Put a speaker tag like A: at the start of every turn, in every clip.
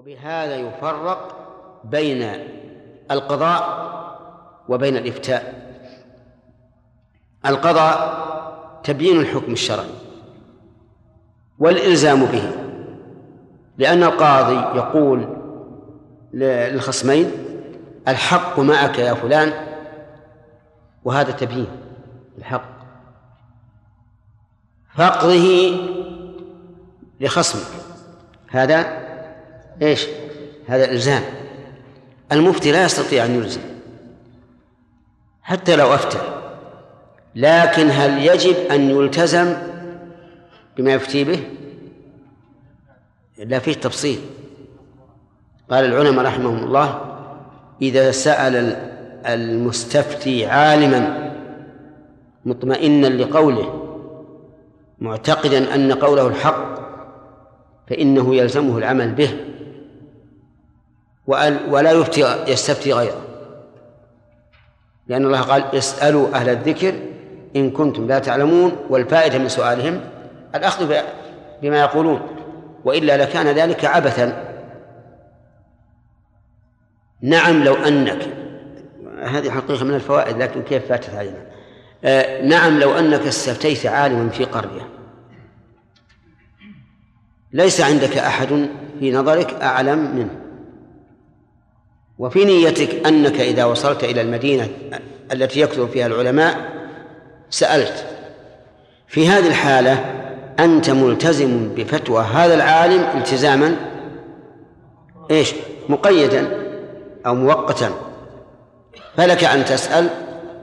A: وبهذا يفرق بين القضاء وبين الإفتاء. القضاء تبيين الحكم الشرعي والإلزام به لأن القاضي يقول للخصمين الحق معك يا فلان وهذا تبيين الحق. فاقضه لخصمك هذا إيش؟ هذا إلزام. المفتي لا يستطيع أن يلزم. حتى لو أفتى. لكن هل يجب أن يلتزم بما يفتي به؟ لا فيه تفصيل. قال العلماء رحمهم الله إذا سأل المستفتي عالما مطمئنا لقوله معتقدا أن قوله الحق فإنه يلزمه العمل به. ولا يفتي يستفتي غيره. لأن الله قال اسألوا أهل الذكر إن كنتم لا تعلمون والفائدة من سؤالهم الأخذ بما يقولون. وإلا لكان ذلك عبثا. نعم لو أنك هذه حقيقة من الفوائد لكن كيف فاتت علينا؟ آه نعم لو أنك استفتيت عالما في قرية. ليس عندك أحد في نظرك أعلم منه. وفي نيتك أنك إذا وصلت إلى المدينة التي يكثر فيها العلماء سألت. في هذه الحالة أنت ملتزم بفتوى هذا العالم التزاما؟ إيش؟ مقيدا أو مؤقتا؟ فلك أن تسأل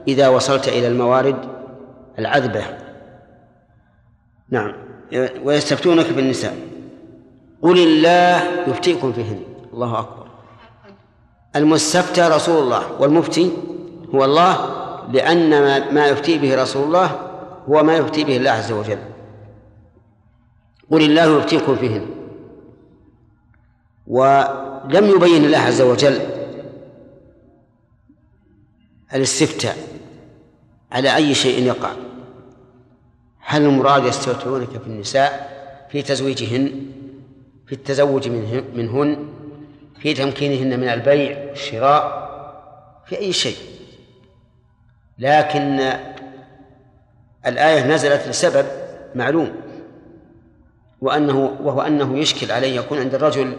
A: إذا وصلت إلى الموارد العذبة. نعم. ويستفتونك في النساء قل الله يفتيكم فيهن. الله أكبر. المستفتى رسول الله والمفتي هو الله لأن ما يفتي به رسول الله هو ما يفتي به الله عز وجل. قل الله يفتيكم فيهن. ولم يبين الله عز وجل الاستفتاء على أي شيء يقع. هل المراد يستفتونك في النساء في تزويجهن في التزوج منهن؟ في تمكينهن من البيع والشراء في أي شيء. لكن الآية نزلت لسبب معلوم وأنه وهو أنه يشكل عليه يكون عند الرجل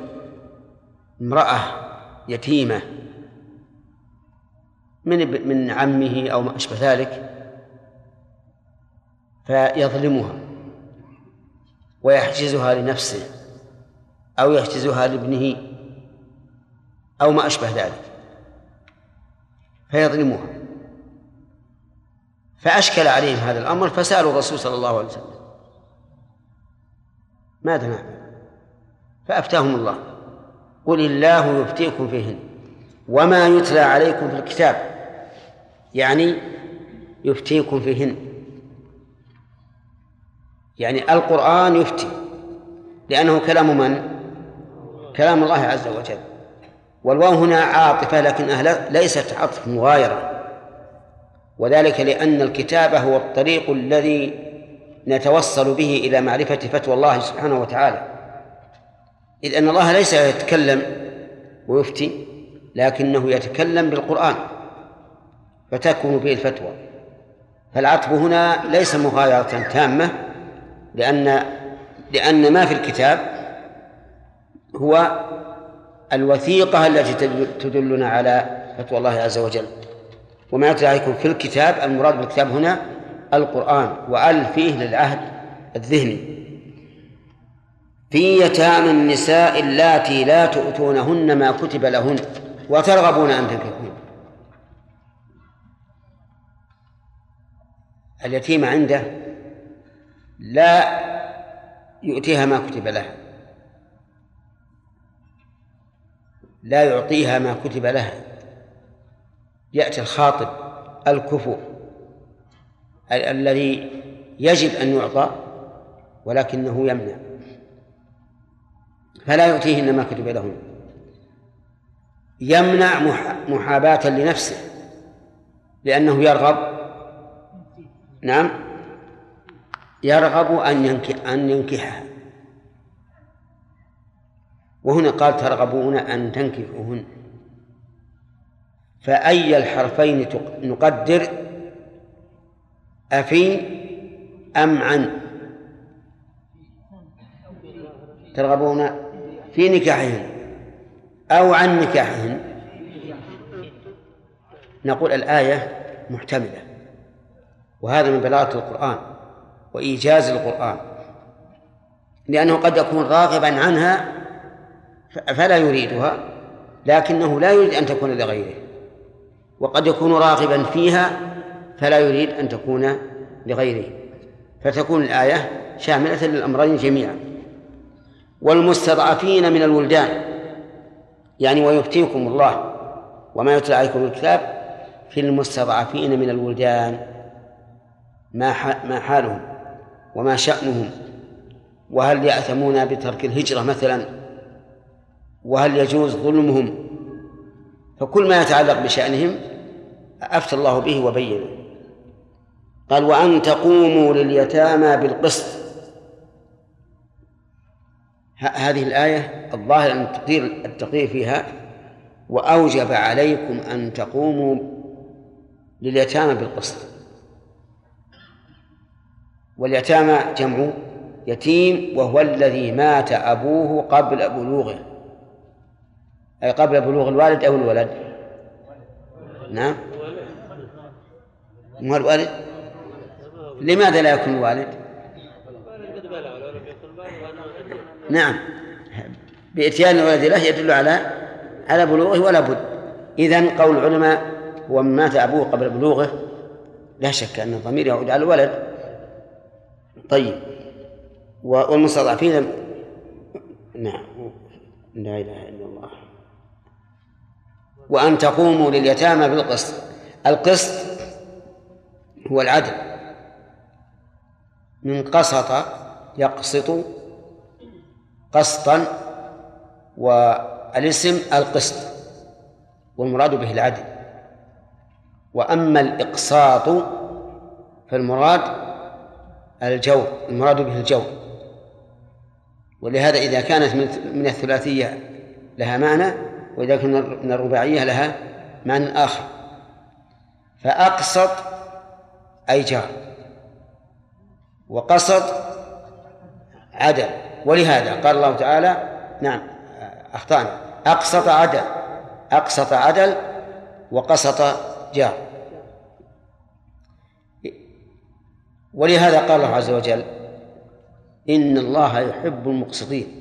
A: امرأة يتيمة من من عمه أو ما أشبه ذلك فيظلمها ويحجزها لنفسه أو يحجزها لابنه. أو ما أشبه ذلك. فيظلمها فأشكل عليهم هذا الأمر فسألوا الرسول صلى الله عليه وسلم. ماذا نعمل؟ فأفتاهم الله. قل الله يفتيكم فيهن وما يتلى عليكم في الكتاب. يعني يفتيكم فيهن. يعني القرآن يفتي. لأنه كلام من؟ كلام الله عز وجل. والواو هنا عاطفة لكنها ليست عطف مغايرة. وذلك لأن الكتابة هو الطريق الذي نتوصل به إلى معرفة فتوى الله سبحانه وتعالى. إذ أن الله ليس يتكلم ويفتي لكنه يتكلم بالقرآن فتكون به الفتوى. فالعطف هنا ليس مغايرة تامة لأن لأن ما في الكتاب هو الوثيقة التي تدلنا على فتوى الله عز وجل. وما يتلى عليكم في الكتاب المراد بالكتاب هنا القرآن وأل فيه للعهد الذهني. في يتامى النساء اللاتي لا تؤتونهن ما كتب لهن وترغبون أن تنكحون اليتيمة عنده لا يؤتيها ما كتب لها لا يعطيها ما كتب لها. يأتي الخاطب الكفو الذي يجب أن يعطى ولكنه يمنع. فلا يؤتيهن ما كتب لهن. يمنع محاباة لنفسه لأنه يرغب. نعم. يرغب أن أن ينكحها. وهنا قال ترغبون أن تنكحوهن فأي الحرفين نقدر أفي أم عن؟ ترغبون في نكاحهن أو عن نكاحهن. نقول الآية محتملة وهذا من بلاغة القرآن وإيجاز القرآن لأنه قد يكون راغبا عنها فلا يريدها لكنه لا يريد أن تكون لغيره. وقد يكون راغبا فيها فلا يريد أن تكون لغيره. فتكون الآية شاملة للأمرين جميعا. والمستضعفين من الولدان يعني ويفتيكم الله وما يتلى عليكم الكتاب في المستضعفين من الولدان. ما ما حالهم وما شأنهم. وهل يأثمون بترك الهجرة مثلا؟ وهل يجوز ظلمهم؟ فكل ما يتعلق بشأنهم أفتى الله به وبينه. قال وأن تقوموا لليتامى بالقسط. هذه الآية الظاهر أن التقدير التقدير فيها وأوجب عليكم أن تقوموا لليتامى بالقسط. واليتامى جمع يتيم وهو الذي مات أبوه قبل بلوغه. قبل بلوغ الوالد أو الولد؟ نعم. مو الوالد؟ لماذا لا يكون الوالد نعم. بإتيان الولد له يدل على على بلوغه ولا بد. إذن قول العلماء ومن مات أبوه قبل بلوغه. لا شك أن الضمير يعود على الولد. طيب. والمستضعفين؟ نعم. لا إله إلا الله. وأن تقوموا لليتامى بالقسط. القسط هو العدل. من قسط يقسط قسطا والاسم القسط والمراد به العدل. وأما الإقساط فالمراد الجور المراد به الجور ولهذا إذا كانت من الثلاثية لها معنى كانت من الرباعية لها معنى آخر. فأقسط أي جار. وقسط عدل. ولهذا قال الله تعالى نعم أخطأنا. أقسط عدل. أقسط عدل وقسط جار. ولهذا قال الله عز وجل إن الله يحب المقسطين.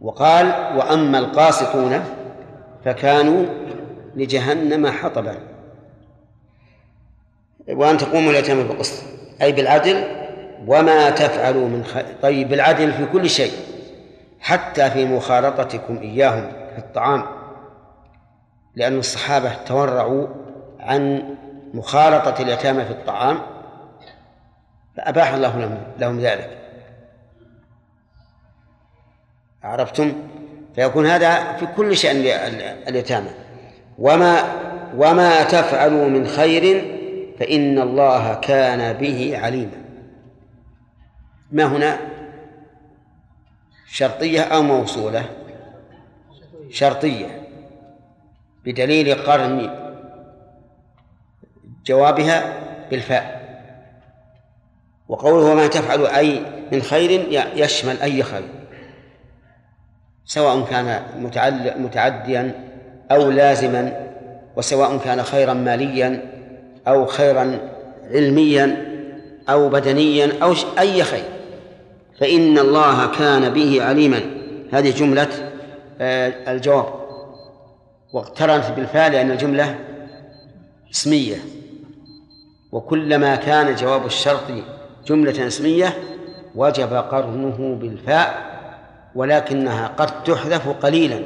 A: وقال وأما القاسطون فكانوا لجهنم حطبا. وأن تقوموا اليتامى بالقسط. أي بالعدل وما تفعلوا من خير. طيب بالعدل في كل شيء حتى في مخالطتكم إياهم في الطعام. لأن الصحابة تورعوا عن مخالطة اليتامى في الطعام فأباح الله لهم, لهم ذلك. عرفتم؟ فيكون هذا في كل شأن اليتامى. وما وما تفعلوا من خير فإن الله كان به عليما. ما هنا؟ شرطية أو موصولة؟ شرطية. بدليل قرن جوابها بالفاء. وقوله وما تفعل أي من خير يشمل أي خير. سواء كان متعديا أو لازما وسواء كان خيرا ماليا أو خيرا علميا أو بدنيا أو أي خير. فإن الله كان به عليما. هذه جملة آه، الجواب. واقترنت بالفعل لأن الجملة اسمية. وكلما كان جواب الشرط جملة اسمية وجب قرنه بالفاء. ولكنها قد تحذف قليلا.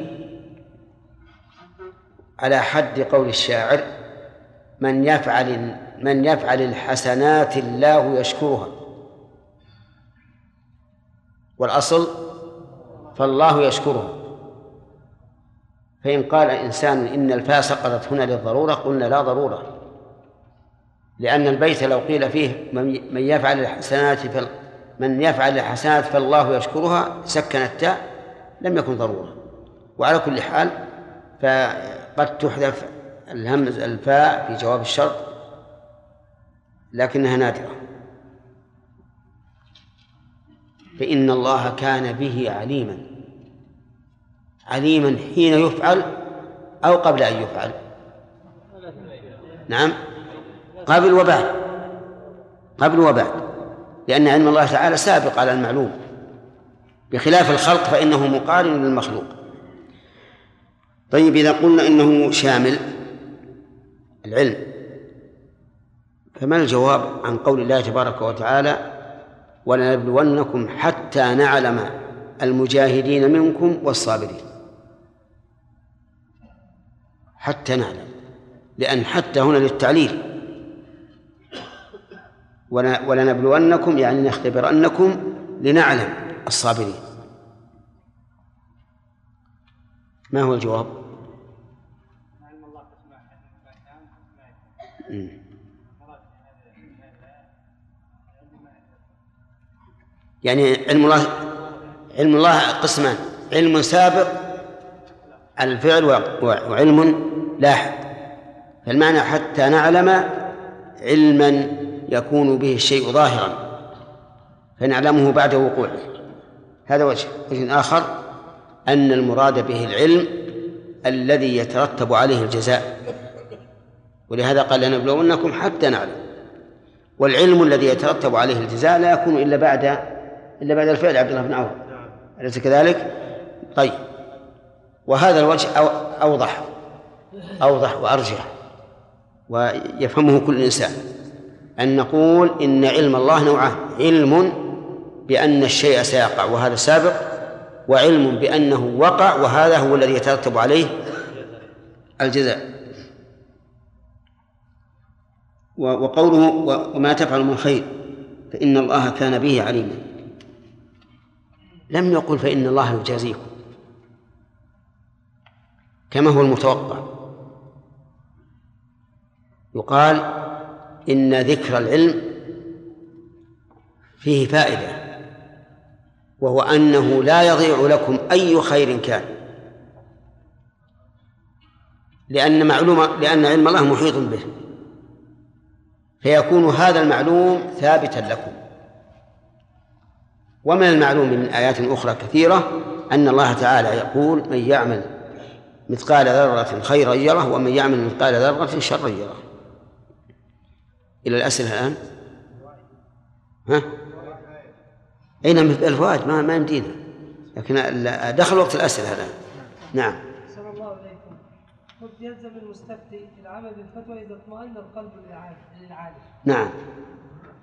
A: على حد قول الشاعر من يفعل من يفعل الحسنات الله يشكرها. والأصل فالله يشكرها. فإن قال إنسان إن الفاء سقطت هنا للضرورة قلنا لا ضرورة. لأن البيت لو قيل فيه من يفعل الحسنات من يفعل الحسنات فالله يشكرها سكن التاء لم يكن ضرورة وعلى كل حال فقد تحذف الهمز الفاء في جواب الشرط لكنها نادرة. فإن الله كان به عليما. عليما حين يفعل أو قبل أن يفعل. نعم. قبل وبعد. قبل وبعد. لأن علم الله تعالى سابق على المعلوم. بخلاف الخلق فإنه مقارن للمخلوق. طيب إذا قلنا إنه شامل العلم فما الجواب عن قول الله تبارك وتعالى ولنبلونكم حتى نعلم المجاهدين منكم والصابرين حتى نعلم لأن حتى هنا للتعليل ولنبلونكم يعني نختبرنكم لنعلم الصابرين. ما هو الجواب؟ يعني علم الله علم الله قسمان. علم سابق الفعل وعلم لاحق. فالمعنى حتى نعلم علما يكون به الشيء ظاهرا فنعلمه بعد وقوعه. هذا وجه. وجه آخر أن المراد به العلم الذي يترتب عليه الجزاء. ولهذا قال لنبلونكم حتى نعلم. والعلم الذي يترتب عليه الجزاء لا يكون إلا بعد إلا بعد الفعل عبد الله بن عوف. أليس كذلك؟ طيب. وهذا الوجه أوضح. أوضح وأرجح. ويفهمه كل إنسان. أن نقول إن علم الله نوعان علم بأن الشيء سيقع وهذا سابق وعلم بأنه وقع وهذا هو الذي يترتب عليه الجزاء. وقوله وما تفعل من خير فإن الله كان به عليما. لم يقل فإن الله يجازيكم كما هو المتوقع. يقال إن ذكر العلم فيه فائدة وهو أنه لا يضيع لكم أي خير كان. لأن معلومة لأن علم الله محيط به. فيكون هذا المعلوم ثابتا لكم. ومن المعلوم من آيات أخرى كثيرة أن الله تعالى يقول من يعمل مثقال ذرة خيرا يره ومن يعمل مثقال ذرة شرا يره. إلى الأسئلة الآن؟ ها؟ أين الفوائد ما ما يمدينا لكن دخل وقت الأسئلة الآن نعم.
B: صلى الله عليكم قلت يلزم المستفتي العمل بالفتوى إذا اطمأن القلب للعالم
A: نعم.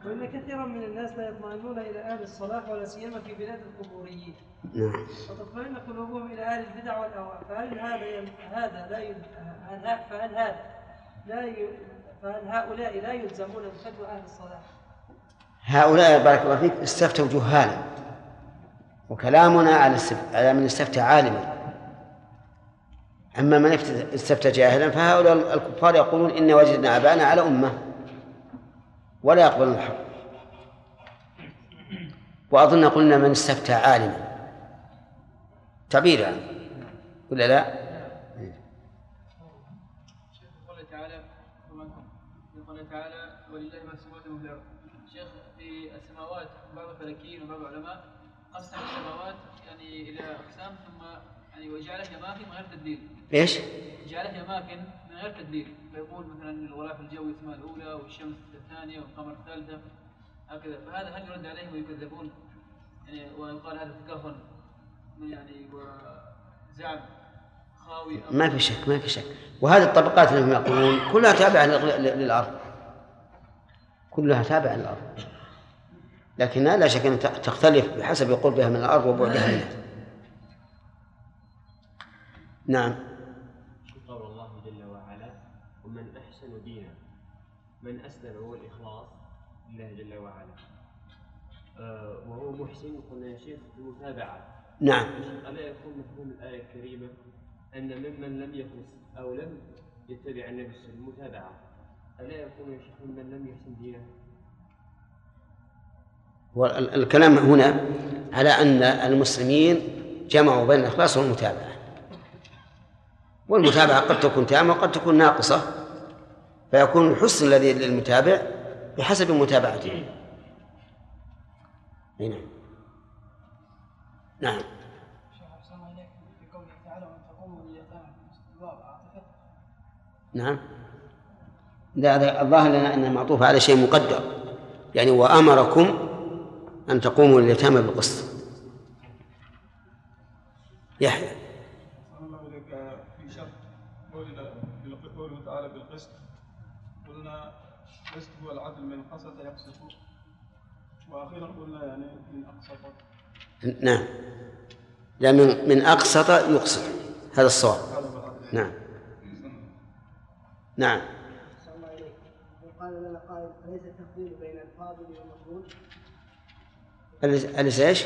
B: وإن كثيرا من الناس لا يطمئنون إلى أهل الصلاح ولا سيما في بلاد القبوريين.
A: نعم.
B: وتطمئن قلوبهم إلى أهل البدع والأهواء فهل هذا هذا لا. فهل هذا لا. فهل هؤلاء لا يلزمون بفتوى أهل الصلاح؟
A: هؤلاء بارك الله فيك استفتوا جهالا وكلامنا على على من استفتى عالما أما من استفتى جاهلا فهؤلاء الكفار يقولون إن وجدنا آباءنا على أمة ولا يقبلون الحق وأظن قلنا من استفتى عالما تعبير ولا لا؟
C: تعالى تعالى ولله ما السماوات بعض الفلكيين وبعض العلماء قسم السماوات يعني إلى أقسام ثم يعني وجعلها اماكن من غير تدبير.
A: إيش؟
C: جعلها اماكن من غير تدبير، فيقول مثلا الغلاف الجوي اسمها الأولى والشمس الثانية والقمر الثالثة هكذا، فهذا هل يرد عليهم ويكذبون؟ يعني ويقال هذا تكهن يعني وزعم خاوي
A: ما في شك ما في شك وهذه الطبقات اللي هم يقولون كلها تابعة للأرض كلها تابعة للأرض لكنها لا شك أن تختلف بحسب قربها من الأرض وبعدها منها نعم.
D: قول الله جل وعلا ومن أحسن دينا من أسلم هو الإخلاص لله جل وعلا. آه وهو محسن قلنا يا شيخ المتابعة.
A: نعم.
D: ألا يكون مفهوم الآية الكريمة أن ممن لم يخلص أو لم يتبع النبي صلى الله عليه وسلم المتابعة؟ ألا يكون يا شيخ ممن لم يحسن دينه؟
A: والكلام هنا على أن المسلمين جمعوا بين الإخلاص والمتابعة. والمتابعة قد تكون تامة وقد تكون ناقصة فيكون الحسن الذي للمتابع بحسب متابعته. نعم. نعم. نعم. لا هذا الظاهر لنا أنه معطوف على شيء مقدر يعني وأمركم أن تقوموا لليتامى بالقسط. يحيى.
E: في قولنا قوله تعالى بالقسط قلنا القسط هو العدل من قسط يقسط وأخيرا قلنا يعني من أقسط
A: نعم. لا من من أقسط يقسط. هذا الصواب. نعم. نعم
F: أحسن الله إليك وقال لنا قائل أليس التفضيل بين الفاضل والمفضول؟
A: أليس أليس إيش؟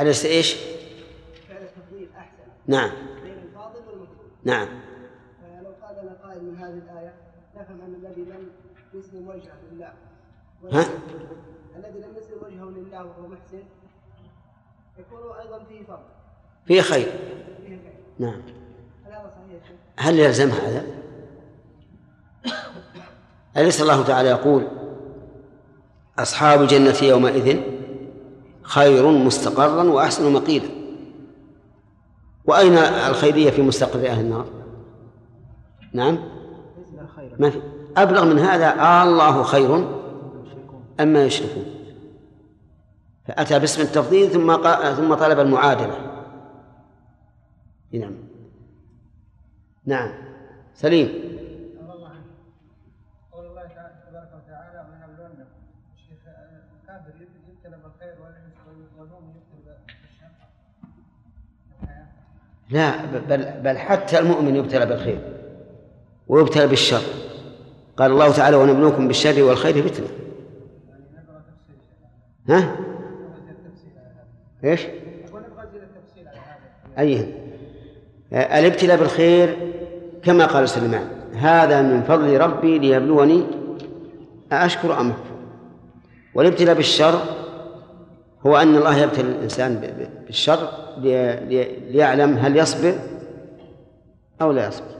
A: أليس إيش؟ نعم.
F: بين الفاضل والمفضول.
A: نعم.
F: فلو قال لنا قائل من هذه الآية نفهم أن الذي لم يسلم وجهه لله.
A: ها؟
F: الذي لم يسلم وجهه لله وهو محسن يكون أيضا فيه فضل
A: فيه خير.
F: فيه خير.
A: نعم.
F: هل هذا صحيح؟
A: هل يلزم هذا؟ أليس الله تعالى يقول أصحاب الجنة يومئذ خير مستقرا وأحسن مقيلا. وأين الخيرية في مستقر أهل النار؟ نعم. ما في. أبلغ من هذا آه الله خير أما يشركون. فأتى باسم التفضيل ثم. ثم طلب المعادلة. نعم. نعم. سليم
F: قال الله عنه قول الله تعالى تبارك وتعالى ونبلونكم الشيخ يبتلى بالخير يبتلى بالشر
A: لا بل بل حتى المؤمن يبتلى بالخير ويبتلى بالشر. قال الله تعالى ونبلوكم بالشر والخير فتنة. ها؟ إيش؟ أيه الابتلاء بالخير كما قال سليمان هذا من فضل ربي ليبلوني أأشكر أم والابتلاء بالشر هو أن الله يبتلي الإنسان بالشر لي- لي- ليعلم هل يصبر أو لا يصبر.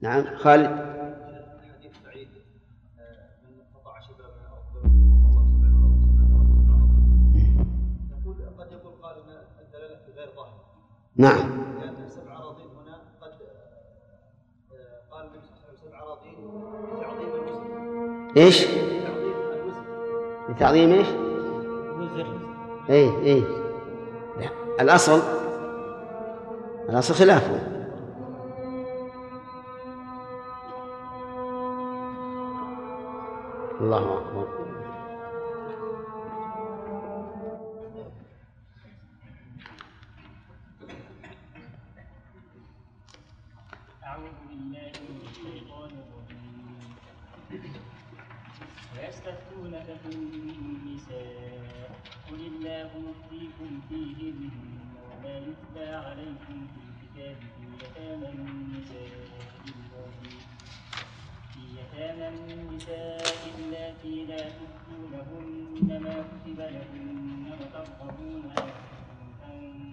A: نعم خالد. نعم.
G: لأن سبع اراضين هنا قد قال النبي صلى الله عليه وسلم سبع اراضين بتعظيم المسلم إيش؟
A: لتعظيم إيش؟ اي اي لا الأصل؟ الأصل خلافه. الله أكبر.
H: أعوذ بالله من الشيطان الرجيم. ويستفتونك في يفتيكم فيهن وما يتلى عليكم في الكتاب يتامى النساء يتامى النساء اللاتي لا تؤتونهن ما كتب لهن وترغبون أن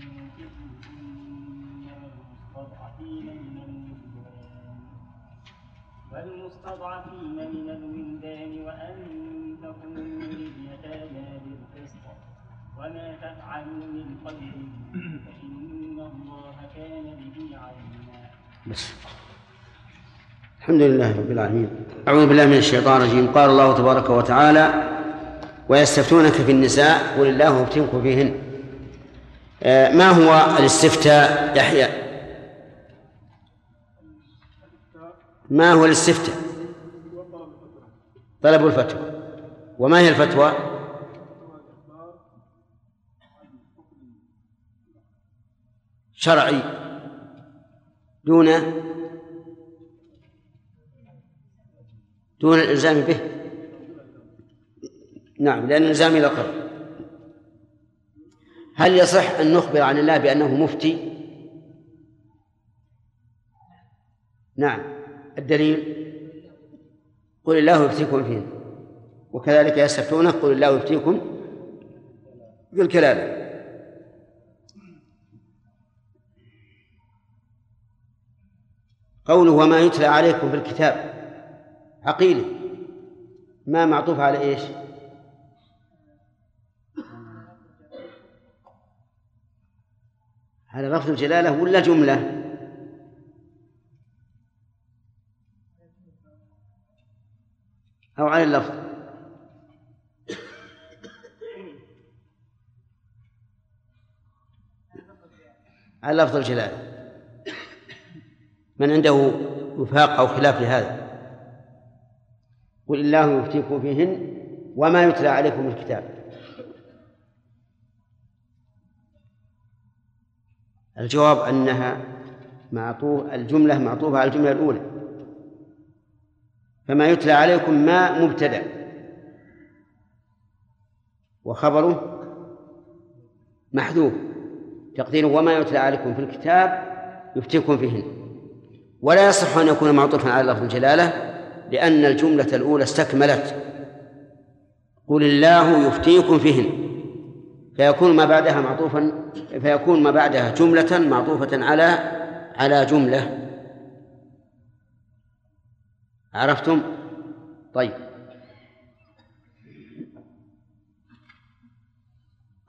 H: والمستضعفين من الولدان والمستضعفين من الولدان وأن تقوموا لليتامى بالقسط. وما تفعلوا من خير فإن الله كان به عليما
A: بس. الحمد لله رب العالمين. أعوذ بالله من الشيطان الرجيم. قال الله تبارك وتعالى ويستفتونك في النساء قل الله يفتنكم فيهن. آه، ما هو الاستفتاء يحيى؟ ما هو الاستفتاء؟ طلب الفتوى. وما هي الفتوى؟ شرعي. دون دون الإلزام به. نعم لأن الإلزام إلى قرب هل يصح أن نخبر عن الله بأنه مفتي؟ نعم. الدليل قل الله يفتيكم فيه. وكذلك يستفتونك قل الله يفتيكم بالكلالة. قوله وما يتلى عليكم في الكتاب عقيلة ما معطوف على إيش؟ على لفظ الجلالة ولا جملة؟ أو على اللفظ على لفظ الجلالة من عنده وفاق أو خلاف لهذا. قل الله يفتيكم فيهن وما يتلى عليكم الكتاب. الجواب أنها معطوف الجملة معطوفة على الجملة الأولى. فما يتلى عليكم ما مبتدأ. وخبره محذوف. تقديره وما يتلى عليكم في الكتاب يفتيكم فيهن. ولا يصح أن يكون معطوفا على لفظ الجلالة لأن الجملة الأولى استكملت. قل الله يفتيكم فيهن. فيكون ما بعدها معطوفا فيكون ما بعدها جملة معطوفة على على جملة. عرفتم؟ طيب.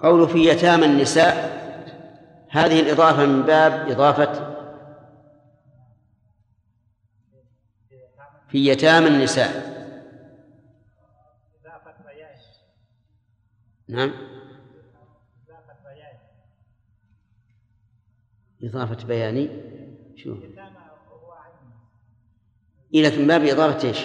A: قول في يتامى النساء هذه الإضافة من باب إضافة في يتامى النساء. نعم. إضافة بياني. شو؟ إيه لكن باب إضافة إيش؟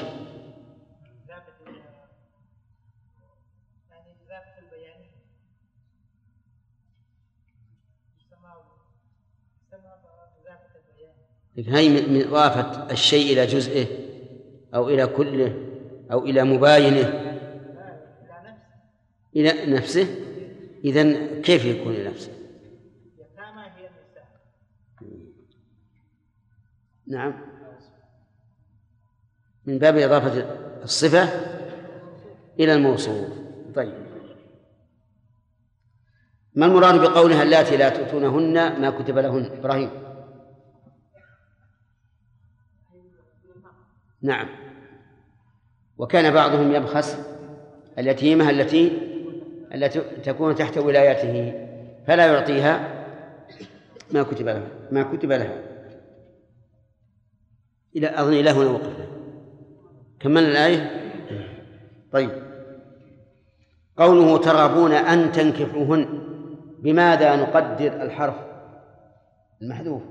A: هي من إضافة الشيء إلى جزئه أو إلى كله أو إلى مباينه. إلى نفسه. إذا كيف يكون إلى نفسه؟ نعم. من باب إضافة الصفة إلى الموصوف. طيب. ما المراد بقولها اللاتي لا تؤتونهن ما كتب لهن؟ إبراهيم. نعم. وكان بعضهم يبخس اليتيمة التي التي تكون تحت ولايته فلا يعطيها ما كتب لها ما كتب لها إلى أظن إلى هنا وقفنا. كملنا الآية؟ طيب. قوله ترغبون أن تنكحوهن بماذا نقدر الحرف المحذوف؟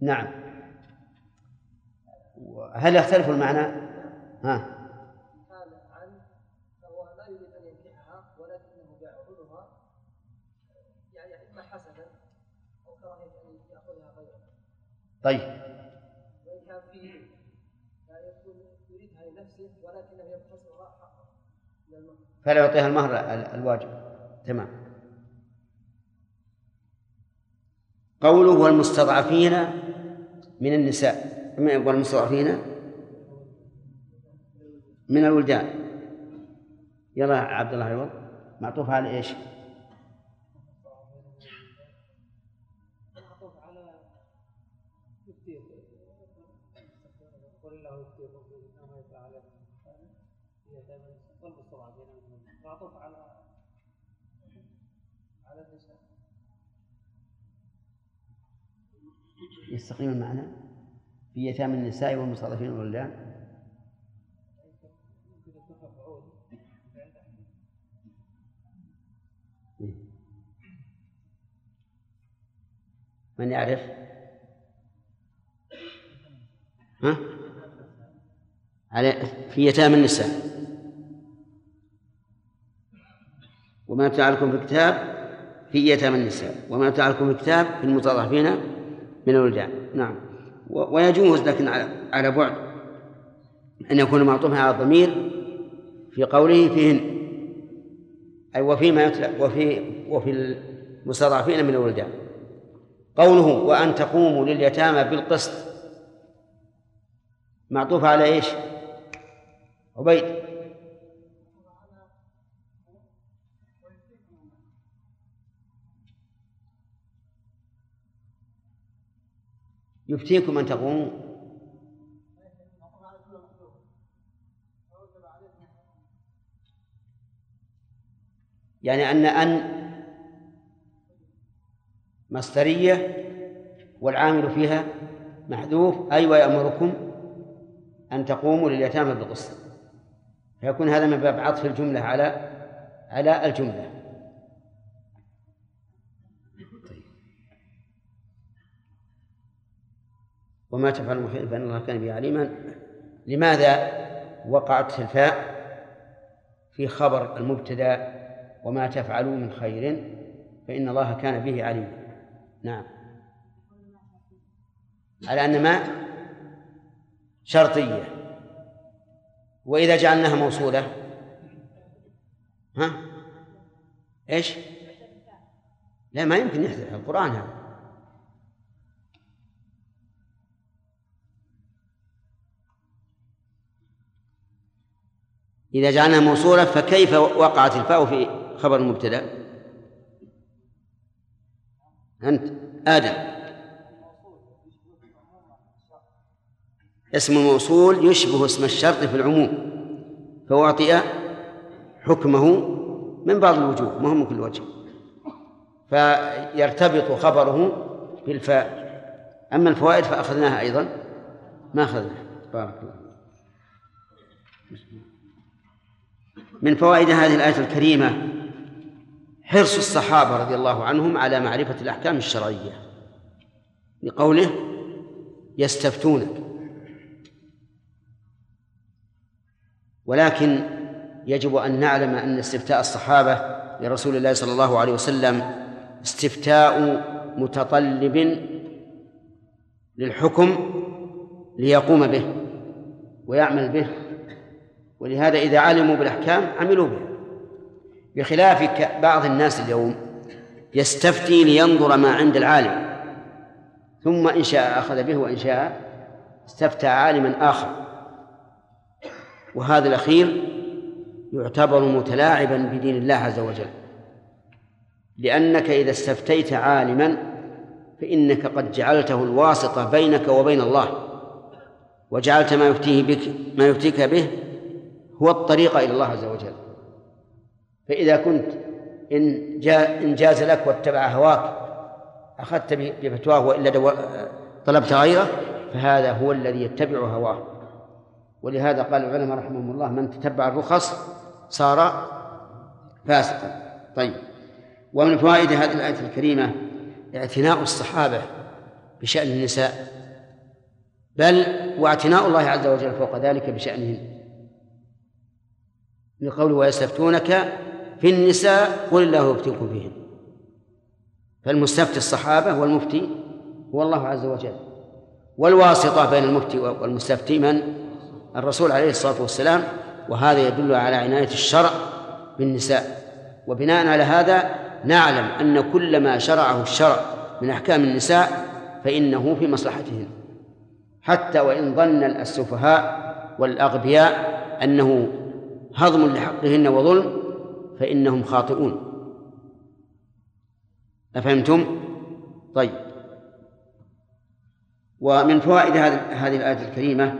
A: نعم.
B: كراهيه ان ياخذها غيره
A: طيب.
B: وان كان فيه يكون يريدها لنفسه ولكنه من المهر
A: فلا يعطيها المهر ال- الواجب. تمام. قوله والمستضعفين من النساء. والمستضعفين من الولدان. يلا عبد الله عوض معطوف على إيش؟
B: معطوف على على النساء
A: يستقيم المعنى؟ في يتامى النساء والمستضعفين من الولدان
B: يمكن يكون مفعول
A: إيه. من يعرف؟ ها؟ على في يتامى النساء وما يتعلكم في الكتاب في يتامى النساء وما يتعلكم في الكتاب في المتضعفين من الولدان نعم ويجوز لكن على بعد أن يكون معطوفا على الضمير في قوله فيهن أي وفيما يتلى وفي وفي المستضعفين من الولدان قوله وأن تقوموا لليتامى بالقسط معطوف على إيش؟ عبيد يفتيكم أن تقوموا. يعني أن أن مصدرية والعامل فيها محذوف أي أيوة ويأمركم أن تقوموا لليتامى بالقسط. فيكون هذا من باب عطف الجملة على على الجملة. وما تفعل فإن الله كان به عليما. لماذا وقعت الفاء في خبر المبتدأ وما تفعلوا من خير فإن الله كان به عليما؟ نعم. على أن ما شرطية. وإذا جعلناها موصولة. ها؟ إيش؟ لا ما يمكن يحدث القرآن هذا. إذا جعلناها موصولة فكيف وقعت الفاء في خبر المبتدأ؟ أنت آدم. اسم الموصول يشبه اسم الشرط في العموم فأعطي حكمه من بعض الوجوه ما هو من كل وجه. فيرتبط خبره بالفاء. أما الفوائد فأخذناها أيضا. ما أخذناها. بارك الله من فوائد هذه الآية الكريمة حرص الصحابة رضي الله عنهم على معرفة الأحكام الشرعية. لقوله يستفتونك. ولكن يجب أن نعلم أن استفتاء الصحابة لرسول الله صلى الله عليه وسلم استفتاء متطلب للحكم ليقوم به ويعمل به. ولهذا إذا علموا بالأحكام عملوا به بخلاف بعض الناس اليوم يستفتي لينظر ما عند العالم ثم إن شاء أخذ به وإن شاء استفتى عالما آخر. وهذا الأخير يعتبر متلاعبا بدين الله عز وجل. لأنك إذا استفتيت عالما فإنك قد جعلته الواسطة بينك وبين الله وجعلت ما يفتيه بك ما يفتيك به هو الطريق إلى الله عز وجل. فإذا كنت إن جاء إن جاز لك واتبع هواك أخذت بفتواه وإلا طلبت غيره فهذا هو الذي يتبع هواه. ولهذا قال العلماء رحمهم الله من تتبع الرخص صار فاسقا. طيب. ومن فوائد هذه الآية الكريمة اعتناء الصحابة بشأن النساء. بل واعتناء الله عز وجل فوق ذلك بشأنهن. لقوله ويستفتونك في النساء قل الله يفتيكم فيهن. فالمستفتي الصحابة والمفتي هو الله عز وجل. والواسطة بين المفتي والمستفتي من؟ الرسول عليه الصلاة والسلام. وهذا يدل على عناية الشرع بالنساء. وبناء على هذا نعلم أن كل ما شرعه الشرع من أحكام النساء فإنه في مصلحتهن. حتى وإن ظن السفهاء والأغبياء أنه هضم لحقهن وظلم فإنهم خاطئون. أفهمتم؟ طيب. ومن فوائد هذه الآية الكريمة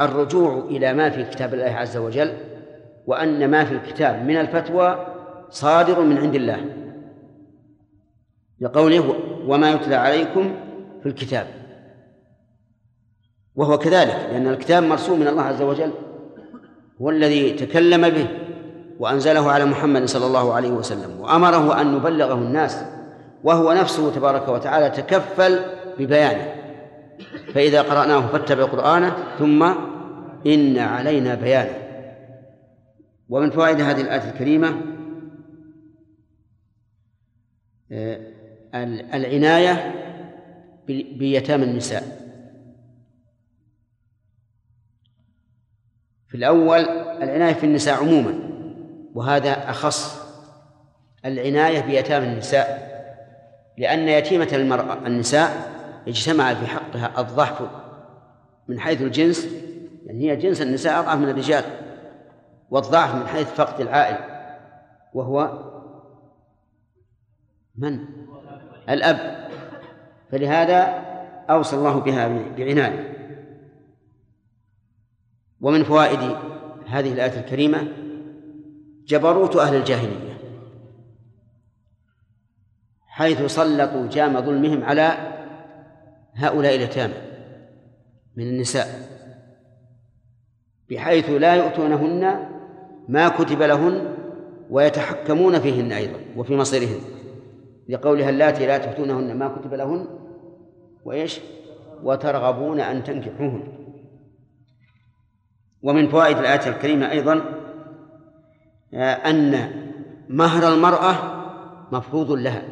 A: الرجوع إلى ما في كتاب الله عز وجل وأن ما في الكتاب من الفتوى صادر من عند الله. لقوله وما يتلى عليكم في الكتاب. وهو كذلك لأن الكتاب مرسوم من الله عز وجل هو الذي تكلم به وأنزله على محمد صلى الله عليه وسلم وأمره أن يبلغه الناس وهو نفسه تبارك وتعالى تكفل ببيانه. فإذا قرأناه فاتبع قرآنه ثم إن علينا بيانه. ومن فوائد هذه الآية الكريمة آه، العناية بيتامى النساء. في الأول العناية في النساء عموما وهذا أخص العناية بيتامى النساء لأن يتيمة المرأة النساء اجتمع في حقها الضعف من حيث الجنس يعني هي جنس النساء أضعف من الرجال والضعف من حيث فقد العائل وهو من؟ الأب فلهذا أوصى الله بها بعناية ومن فوائد هذه الآية الكريمة جبروت أهل الجاهلية حيث سلطوا جام ظلمهم على هؤلاء اليتامى من النساء بحيث لا يؤتونهن ما كتب لهن ويتحكمون فيهن أيضا وفي مصيرهن لقولها اللاتي لا تؤتونهن ما كتب لهن وإيش؟ وترغبون أن تنكحوهن. ومن فوائد الآية الكريمة أيضا آه، أن مهر المرأة مفروض لها.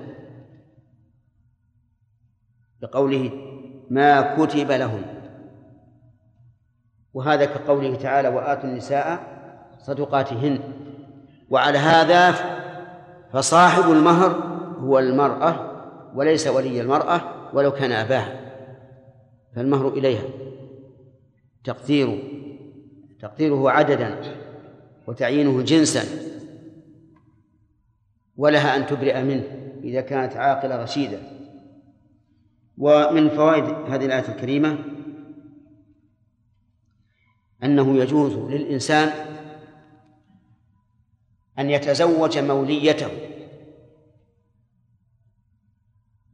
A: بقوله ما كتب لهن. وهذا كقوله تعالى وآتوا النساء صدقاتهن. وعلى هذا فصاحب المهر هو المرأة وليس ولي المرأة ولو كان أباها. فالمهر إليها. تقديره تقديره عددا وتعيينه جنسا ولها أن تبرئ منه إذا كانت عاقلة رشيدة. ومن فوائد هذه الآية الكريمة أنه يجوز للإنسان أن يتزوج موليته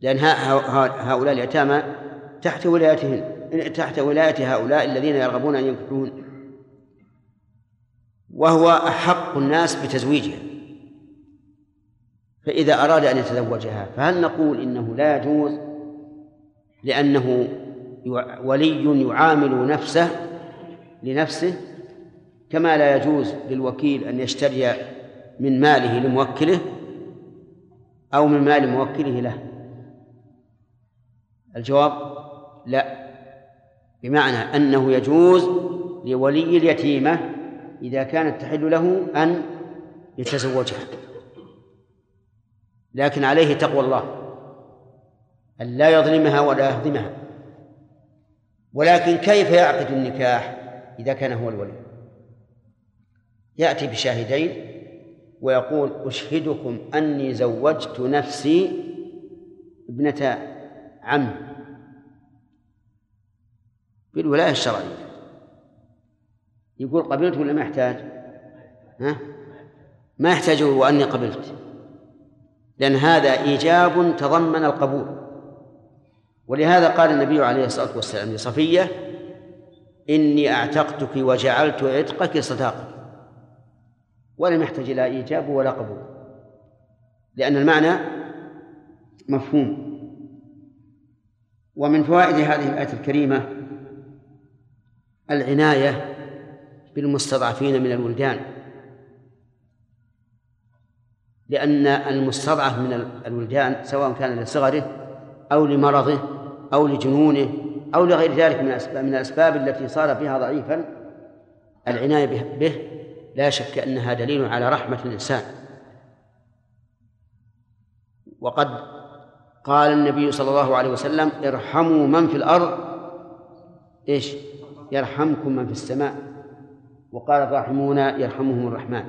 A: لأن هؤلاء اليتامى تحت ولايتهن تحت ولاية هؤلاء الذين يرغبون أن ينكحون وهو أحق الناس بتزويجها. فإذا أراد أن يتزوجها فهل نقول إنه لا يجوز؟ لأنه ولي يعامل نفسه لنفسه كما لا يجوز للوكيل أن يشتري من ماله لموكله أو من مال موكله له. الجواب لا بمعنى أنه يجوز لولي اليتيمة إذا كانت تحل له أن يتزوجها. لكن عليه تقوى الله. أن لا يظلمها ولا يهضمها ولكن كيف يعقد النكاح إذا كان هو الولي؟ يأتي بشاهدين ويقول أشهدكم أني زوجت نفسي ابنة عم بالولاية الشرعية. يقول قبلت ولا ما يحتاج؟ ها؟ ما يحتاج وأني قبلت. لأن هذا إيجاب تضمن القبول. ولهذا قال النبي عليه الصلاة والسلام لصفية إني أعتقتك وجعلت عتقك صداقة ولم يحتج إلى إيجاب ولا قبول. لأن المعنى مفهوم. ومن فوائد هذه الآية الكريمة العناية بالمستضعفين من الولدان. لأن المستضعف من الولدان سواء كان لصغره أو لمرضه أو لجنونه أو لغير ذلك من الأسباب من الأسباب التي صار فيها ضعيفا العناية به لا شك أنها دليل على رحمة الإنسان. وقد قال النبي صلى الله عليه وسلم ارحموا من في الأرض. إيش؟ يرحمكم من في السماء. وقال الراحمون يرحمهم الرحمن.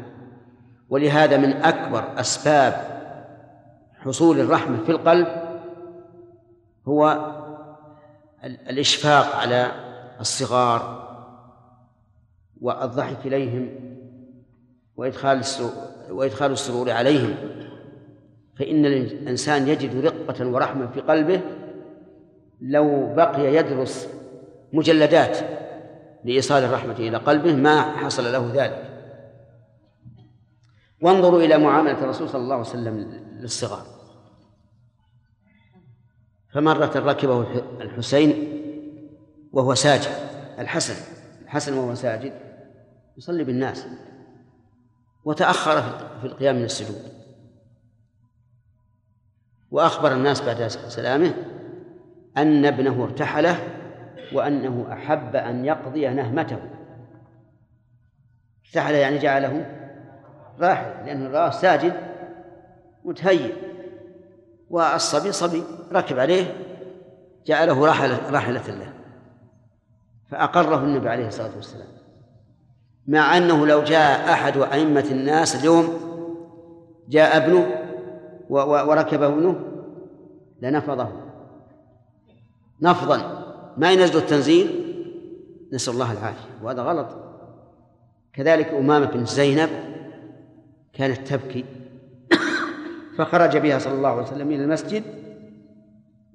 A: ولهذا من أكبر أسباب حصول الرحمة في القلب هو الإشفاق على الصغار والضحك إليهم وإدخال وإدخال السرور عليهم. فإن الإنسان يجد رقة ورحمة في قلبه لو بقي يدرس مجلدات لإيصال الرحمة إلى قلبه ما حصل له ذلك. وانظروا إلى معاملة الرسول صلى الله عليه وسلم للصغار. فمرة ركبه الحسين وهو ساجد الحسن الحسن وهو ساجد يصلي بالناس. وتأخر في القيام من السجود. وأخبر الناس بعد سلامه أن ابنه ارتحله وأنه أحب أن يقضي نهمته. ارتحل يعني جعله؟ راحل لأنه رآه ساجد متهيئ. والصبي صبي ركب عليه جعله راحلة, راحلة له فأقره النبي عليه الصلاة والسلام. مع أنه لو جاء أحد أئمة الناس اليوم جاء ابنه وركب ابنه لنفضه. نفضا. ما ينزل التنزيل نسأل الله العافية. وهذا غلط. كذلك أمامة بن زينب كانت تبكي فخرج بها صلى الله عليه وسلم إلى المسجد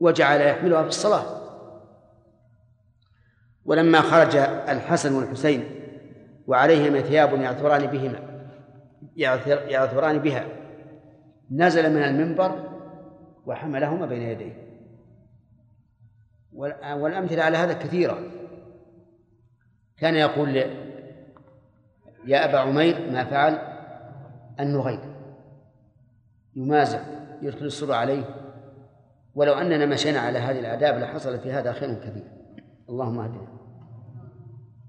A: وجعل يحملها في الصلاة. ولما خرج الحسن والحسين وعليهما ثياب يعثران بهما يعثران بها نزل من المنبر وحملهما بين يديه. والأمثلة على هذا كثيرة. كان يقول يا أبا عمير ما فعل النغير يمازح يدخل السر عليه. ولو أننا مشينا على هذه الآداب لحصل في هذا خير كثير اللهم اهدنا.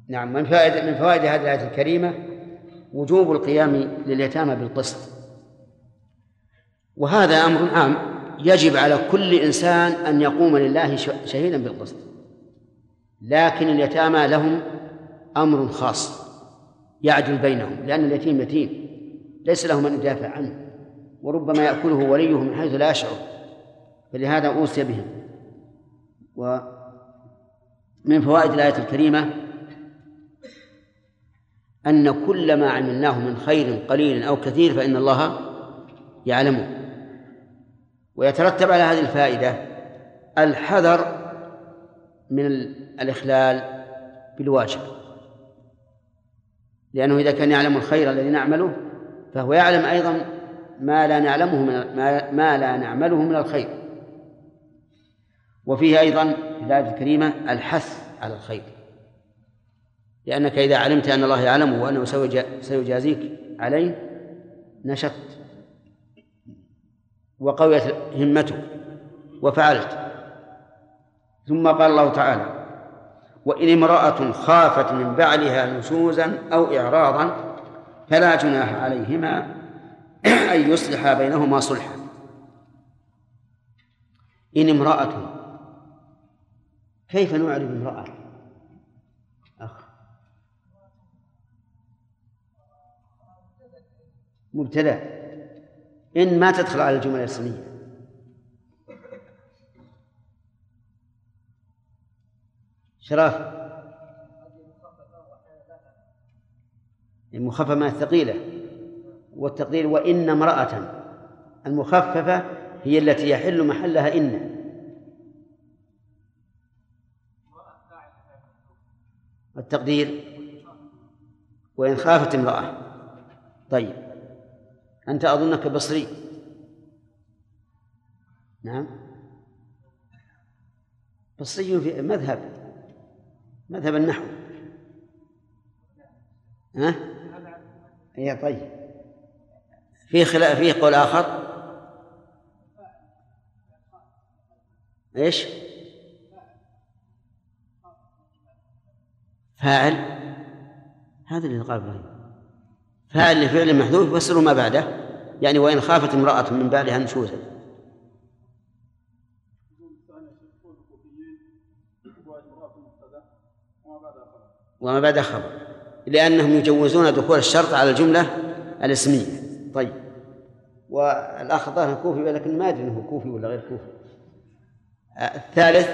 A: نعم من فائدة من فوائد هذه الآية الكريمة وجوب القيام لليتامى بالقسط. وهذا أمر عام. يجب على كل إنسان أن يقوم لله شهيدا بالقسط. لكن اليتامى لهم أمر خاص يعدل بينهم لأن اليتيم يتيم ليس له من يدافع عنه وربما يأكله وليه من حيث لا يشعر. فلهذا أوصي بهم. ومن فوائد الآية الكريمة أن كل ما عملناه من خير قليل أو كثير فإن الله يعلمه. ويترتب على هذه الفائدة الحذر من الإخلال بالواجب. لأنه إذا كان يعلم الخير الذي نعمله فهو يعلم أيضا ما لا نعلمه من ما لا نعمله من الخير. وفيه أيضا في الآية الكريمة الحث على الخير. لأنك إذا علمت أن الله يعلمه وأنه سيجازيك عليه نشطت. وقويت همتك وفعلت. ثم قال الله تعالى وإن امرأة خافت من بعلها نشوزا أو إعراضا فلا جناح عليهما أن يصلح بينهما صلحا. إن امرأة كيف نعرف امرأة؟ أخ. مبتدأ. إن ما تدخل على الجمل الاسمية شراف. المخففة من الثقيلة. والتقدير وإن امرأة. المخففة هي التي يحل محلها إن. التقدير. وإن خافت امرأة. طيب. أنت أظنك بصري. نعم. بصري في مذهب مذهب النحو. ها؟ هي طيب. في خلاف فيه قول آخر؟ إيش؟ فاعل. هذا اللي قال إبراهيم فاعل لفعل محذوف يفسر ما بعده. يعني وإن خافت امرأة من بالها نشوزا. وما بعد خبر. لأنهم يجوزون دخول الشرط على الجملة الاسمية. طيب. والأخ الظاهر كوفي ولكن ما أدري أنه كوفي ولا غير كوفي. الثالث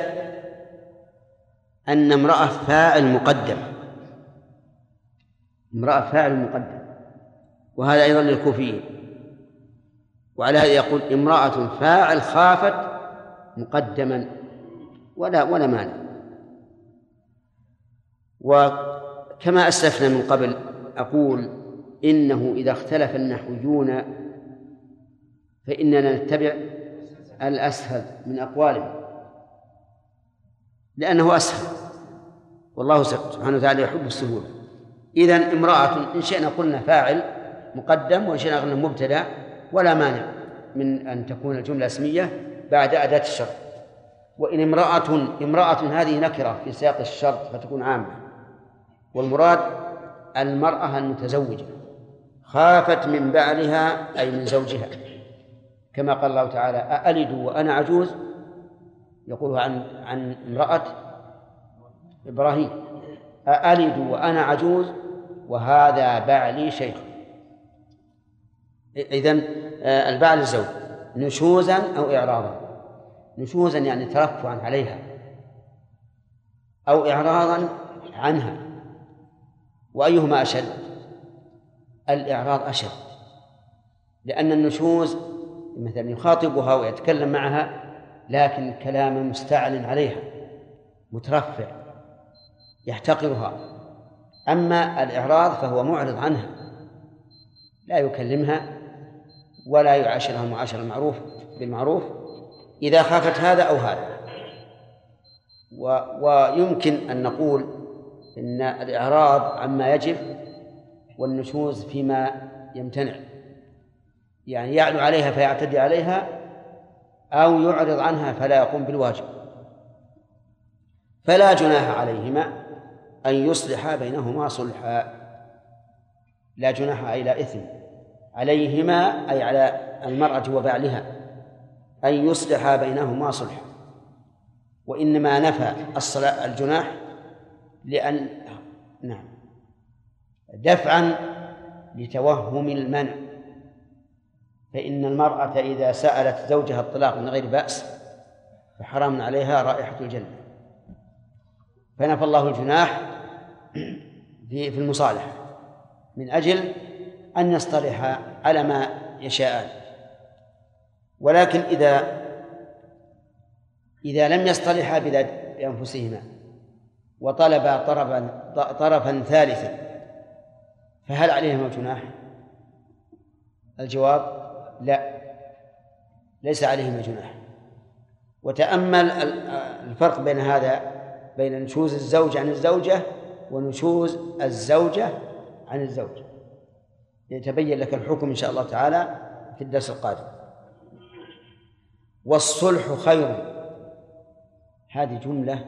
A: أن امرأة فاعل مقدم. امرأة فاعل مقدم. وهذا أيضا للكوفيين. وعلى هذا يقول امرأة فاعل خافت مقدما ولا ولا مانع. وكما أسلفنا من قبل أقول إنه إذا اختلف النحويون فإننا نتبع الأسهل من أقوالهم لأنه أسهل. والله سبحانه وتعالى يحب السهولة. إذا امرأة إن شئنا قلنا فاعل مقدم وإن شئنا قلنا مبتدأ ولا مانع من أن تكون الجملة اسمية بعد أداة الشرط. وإن امرأة امرأة هذه نكرة في سياق الشرط فتكون عامة. والمراد المرأة المتزوجة. خافت من بعلها أي من زوجها. كما قال الله تعالى أألد وأنا عجوز؟ يقول عن عن امرأة إبراهيم. أألد وأنا عجوز؟ وهذا بعلي شيخ. إذن آه، البعل الزوج نشوزا أو إعراضا. نشوزا يعني ترفعا عليها أو إعراضا عنها. وأيهما أشد؟ الإعراض أشد لأن النشوز مثلا يخاطبها ويتكلم معها لكن كلام مستعل عليها مترفع يحتقرها. أما الإعراض فهو معرض عنها لا يكلمها ولا يعاشرها المعاشرة المعروف بالمعروف إذا خافت هذا أو هذا. و ويمكن أن نقول إن الإعراض عما يجب والنشوز فيما يمتنع. يعني يعلو عليها فيعتدي عليها أو يعرض عنها فلا يقوم بالواجب. فلا جناح عليهما أن يصلحا بينهما صلحا. لا جناح أي لا إثم. عليهما أي على المرأة وبعلها أن يصلحا بينهما صلحا. وإنما نفى الصلاة الجناح لأن نعم دفعا لتوهم المنع. فإن المرأة إذا سألت زوجها الطلاق من غير بأس فحرام عليها رائحة الجنة. فنفى الله الجناح في المصالحة. من أجل أن يصطلحا على ما يشاءان ولكن إذا إذا لم يصطلحا بأنفسهما وطلبا طرفا طرفا ثالثا فهل عليهما جناح؟ الجواب لا ليس عليهما جناح. وتأمل الفرق بين هذا بين نشوز الزوج عن الزوجة ونشوز الزوجة عن الزوج. يتبين لك الحكم إن شاء الله تعالى في الدرس القادم. والصلح خير. هذه جملة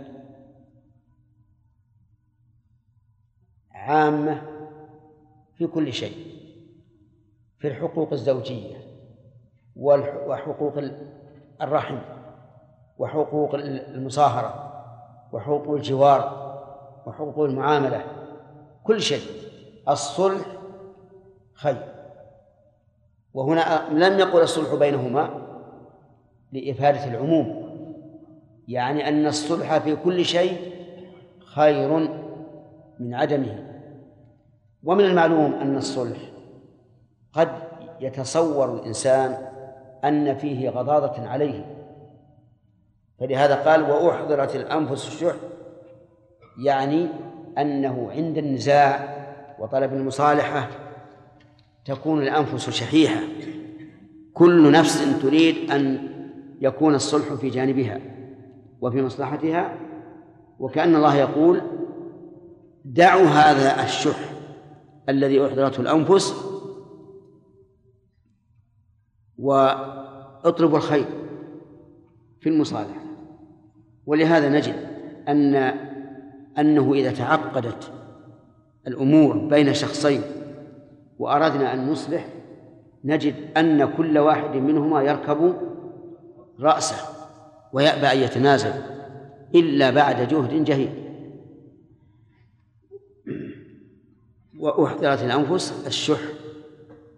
A: عامة في كل شيء في الحقوق الزوجية وحقوق الرحم وحقوق المصاهرة وحقوق الجوار وحقوق المعاملة كل شيء. الصلح خير. وهنا لم يقل الصلح بينهما لإفادة العموم يعني أن الصلح في كل شيء خير من عدمه. ومن المعلوم أن الصلح قد يتصور الإنسان أن فيه غضاضة عليه. فلهذا قال وأحضرت الأنفس الشح يعني أنه عند النزاع وطلب المصالحة تكون الأنفس شحيحة. كل نفس تريد أن يكون الصلح في جانبها وفي مصلحتها. وكأن الله يقول دعوا هذا الشح الذي أحضرته الأنفس واطلبوا الخير في المصالحة. ولهذا نجد أن أنه إذا تعقدت الأمور بين شخصين وأردنا أن نصلح نجد أن كل واحد منهما يركب رأسه ويأبى أن يتنازل إلا بعد جهد جهيد. وأحضرت الأنفس الشح.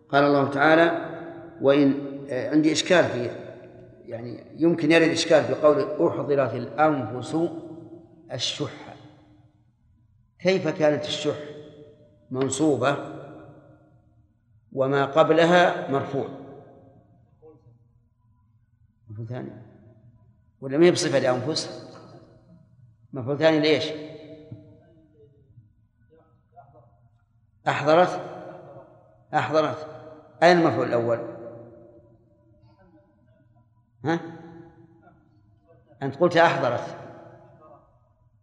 A: قال الله تعالى وإن عندي إشكال في يعني يمكن يرد إشكال في قول أحضرت الأنفس الشح. كيف كانت الشح؟ منصوبة وما قبلها مرفوع مفعول ثاني ولا ما هي بصفة لأنفس مفعول ثاني ليش؟ أحضرت أحضرت أين المفعول الأول؟ ها؟ أنت قلت أحضرت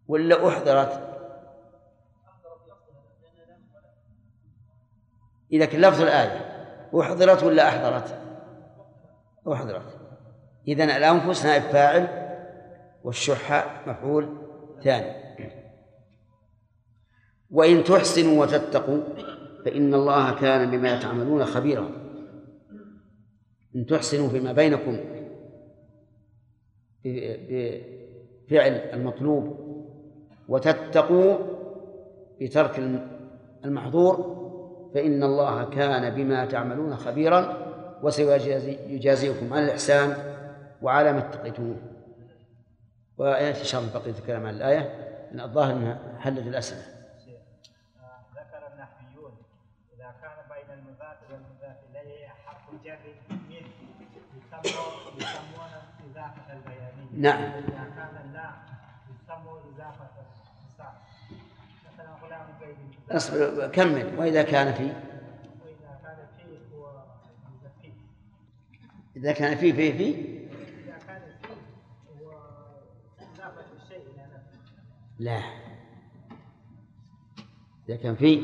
A: ولا أحضرت؟ إذا كان لفظ الآية أحضرت ولا أحضرت؟ أحضرت. إذا الأنفس نائب فاعل والشح مفعول ثاني. وإن تحسنوا وتتقوا فإن الله كان بما تعملون خبيرا. إن تحسنوا فيما بينكم بفعل المطلوب وتتقوا بترك المحظور فإن الله كان بما تعملون خبيرا وسيجازيكم على الإحسان وعلى ما اتقيتموه. ويأتي إن شاء الله بقية الكلام عن الآية. الظاهر أنها حلت الأسئلة.
F: ذكر النحويون إذا كان بين المضاف والمضاف إليه حرف جر من يسمى يسمون إضافة البيانية.
A: نعم.
F: إذا كان لا يسمى إضافة الحساب مثلا غلام زيد
A: اصبر كمل.
F: وإذا كان فيه إذا كان فيه إلى نفسه
A: لا. إذا كان في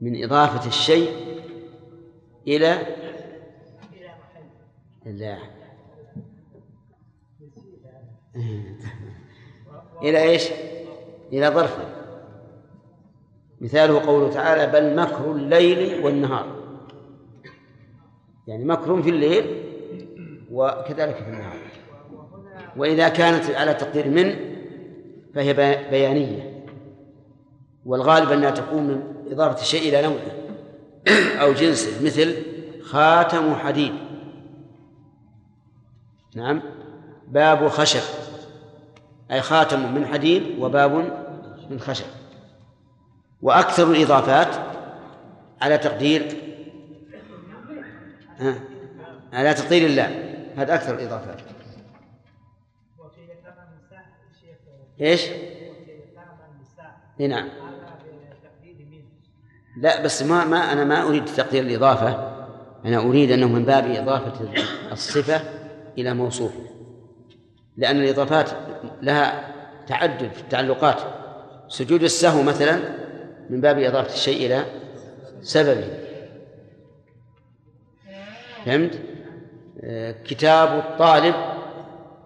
A: من إضافة الشيء إلى؟
F: إلى
A: إلى إيش؟ إلى ظرف مثاله قوله تعالى بل مكر الليل والنهار. يعني مكر في الليل وكذلك في النهار. وإذا كانت على تقدير من فهي بي- بيانية. والغالب أنها تكون من إضافة الشيء إلى نوعه. أو جنسه مثل خاتم حديد. نعم. باب خشب. أي خاتم من حديد وباب من خشب. وأكثر الإضافات على تقدير على تقدير الله. هذا أكثر الإضافات. إيه نعم. لا بس ما ما أنا ما أريد تقدير الإضافة. أنا أريد أنه من باب إضافة الصفة إلى موصوفه لأن الإضافات لها تعدد في التعلقات. سجود السهو مثلا من باب إضافة الشيء إلى سببه. فهمت؟ آه، كتاب الطالب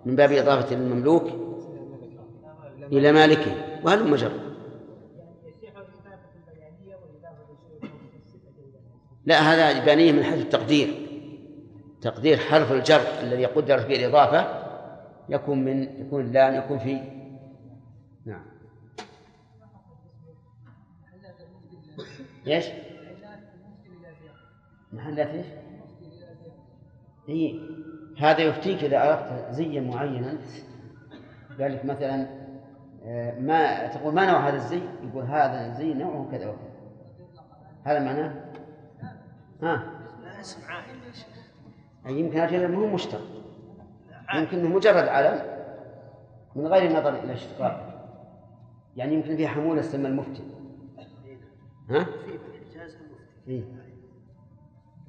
A: من باب إضافة المملوك إلى مالكه وهل مجرد. لا هذا إبانية من حيث التقدير. تقدير حرف الجر الذي قدر فيه الإضافة يكون من يكون لام يكون في نعم. إيش؟ محلات إيش؟ إي. هذا يفتيك إذا أردت زيا معينا. قال لك مثلا آه، ما تقول ما نوع هذا الزي؟ يقول هذا الزي نوعه كذا وكذا. هذا معناه؟ ها؟
I: اسم عائل شيخ
A: أي يمكن أجل ما هو مشتق يمكن مجرد علم من غير نظر إلى اشتقاقه يعني يمكن فيه حمولة تسمى المفتي. ها؟
I: في بالحجاز المفتي
A: إيه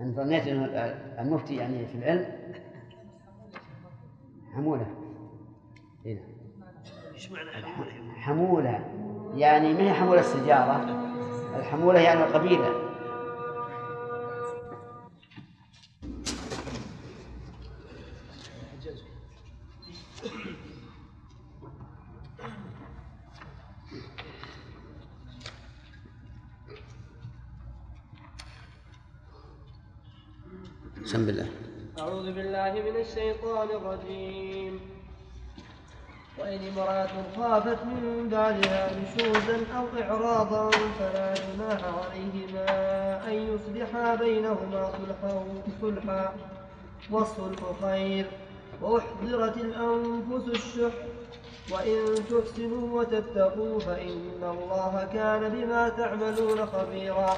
A: أنا ظنيت أنه المفتي يعني في العلم حمولة إيه نعم.
I: إيش معنى حمولة؟
A: حمولة يعني ما هي حمولة السجارة الحمولة يعني القبيلة
B: بالله من الشيطان الرجيم. وإن امرأة خافت من بعدها نشوزا أو إعراضا فلا جناح عليهما أن يصلحا بينهما صلحا صلحا. والصلح خير وأحضرت الأنفس الشح. وإن تحسنوا وتتقوا فإن الله كان بما تعملون خبيرا.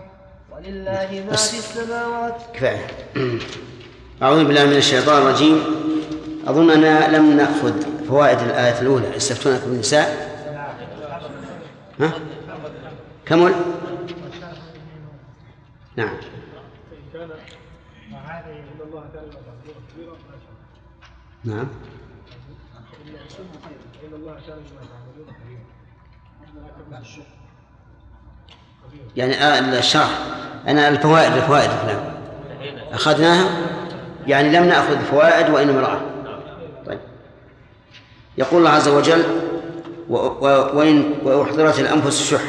B: ولله ما في السماوات.
A: كفاية. أعوذ بالله من الشيطان الرجيم. أظن أننا لم نأخذ فوائد الآية الأولى. يستفتونك بالنساء. ها؟ كمل نعم. نعم.
E: إن الله
A: يعني آه الشرح. أنا الفوائد الفوائد نعم أخذناها؟ يعني لم نأخذ فوائد وإنما رأى. طيب. يقول الله عز وجل وإن وأحضرت الأنفس الشح.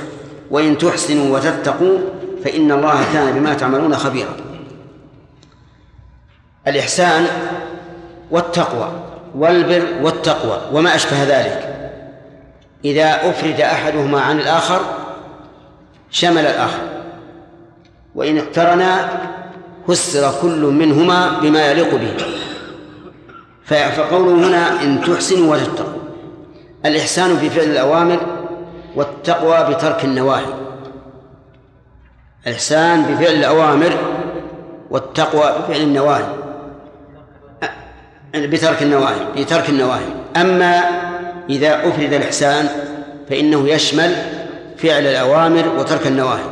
A: وإن تحسنوا وتتقوا فإن الله كان بما تعملون خبيرا. الإحسان والتقوى والبر والتقوى وما أشبه ذلك. إذا أفرد أحدهما عن الآخر شمل الآخر وإن اقترنا فسر كل منهما بما يليق به. فقوله هنا إن تحسنوا وتتقوا. الإحسان في فعل الأوامر والتقوى بترك النواهي. الإحسان بفعل الأوامر والتقوى بفعل النواهي. بترك النواهي بترك النواهي. أما إذا أفرد الإحسان فإنه يشمل فعل الأوامر وترك النواهي.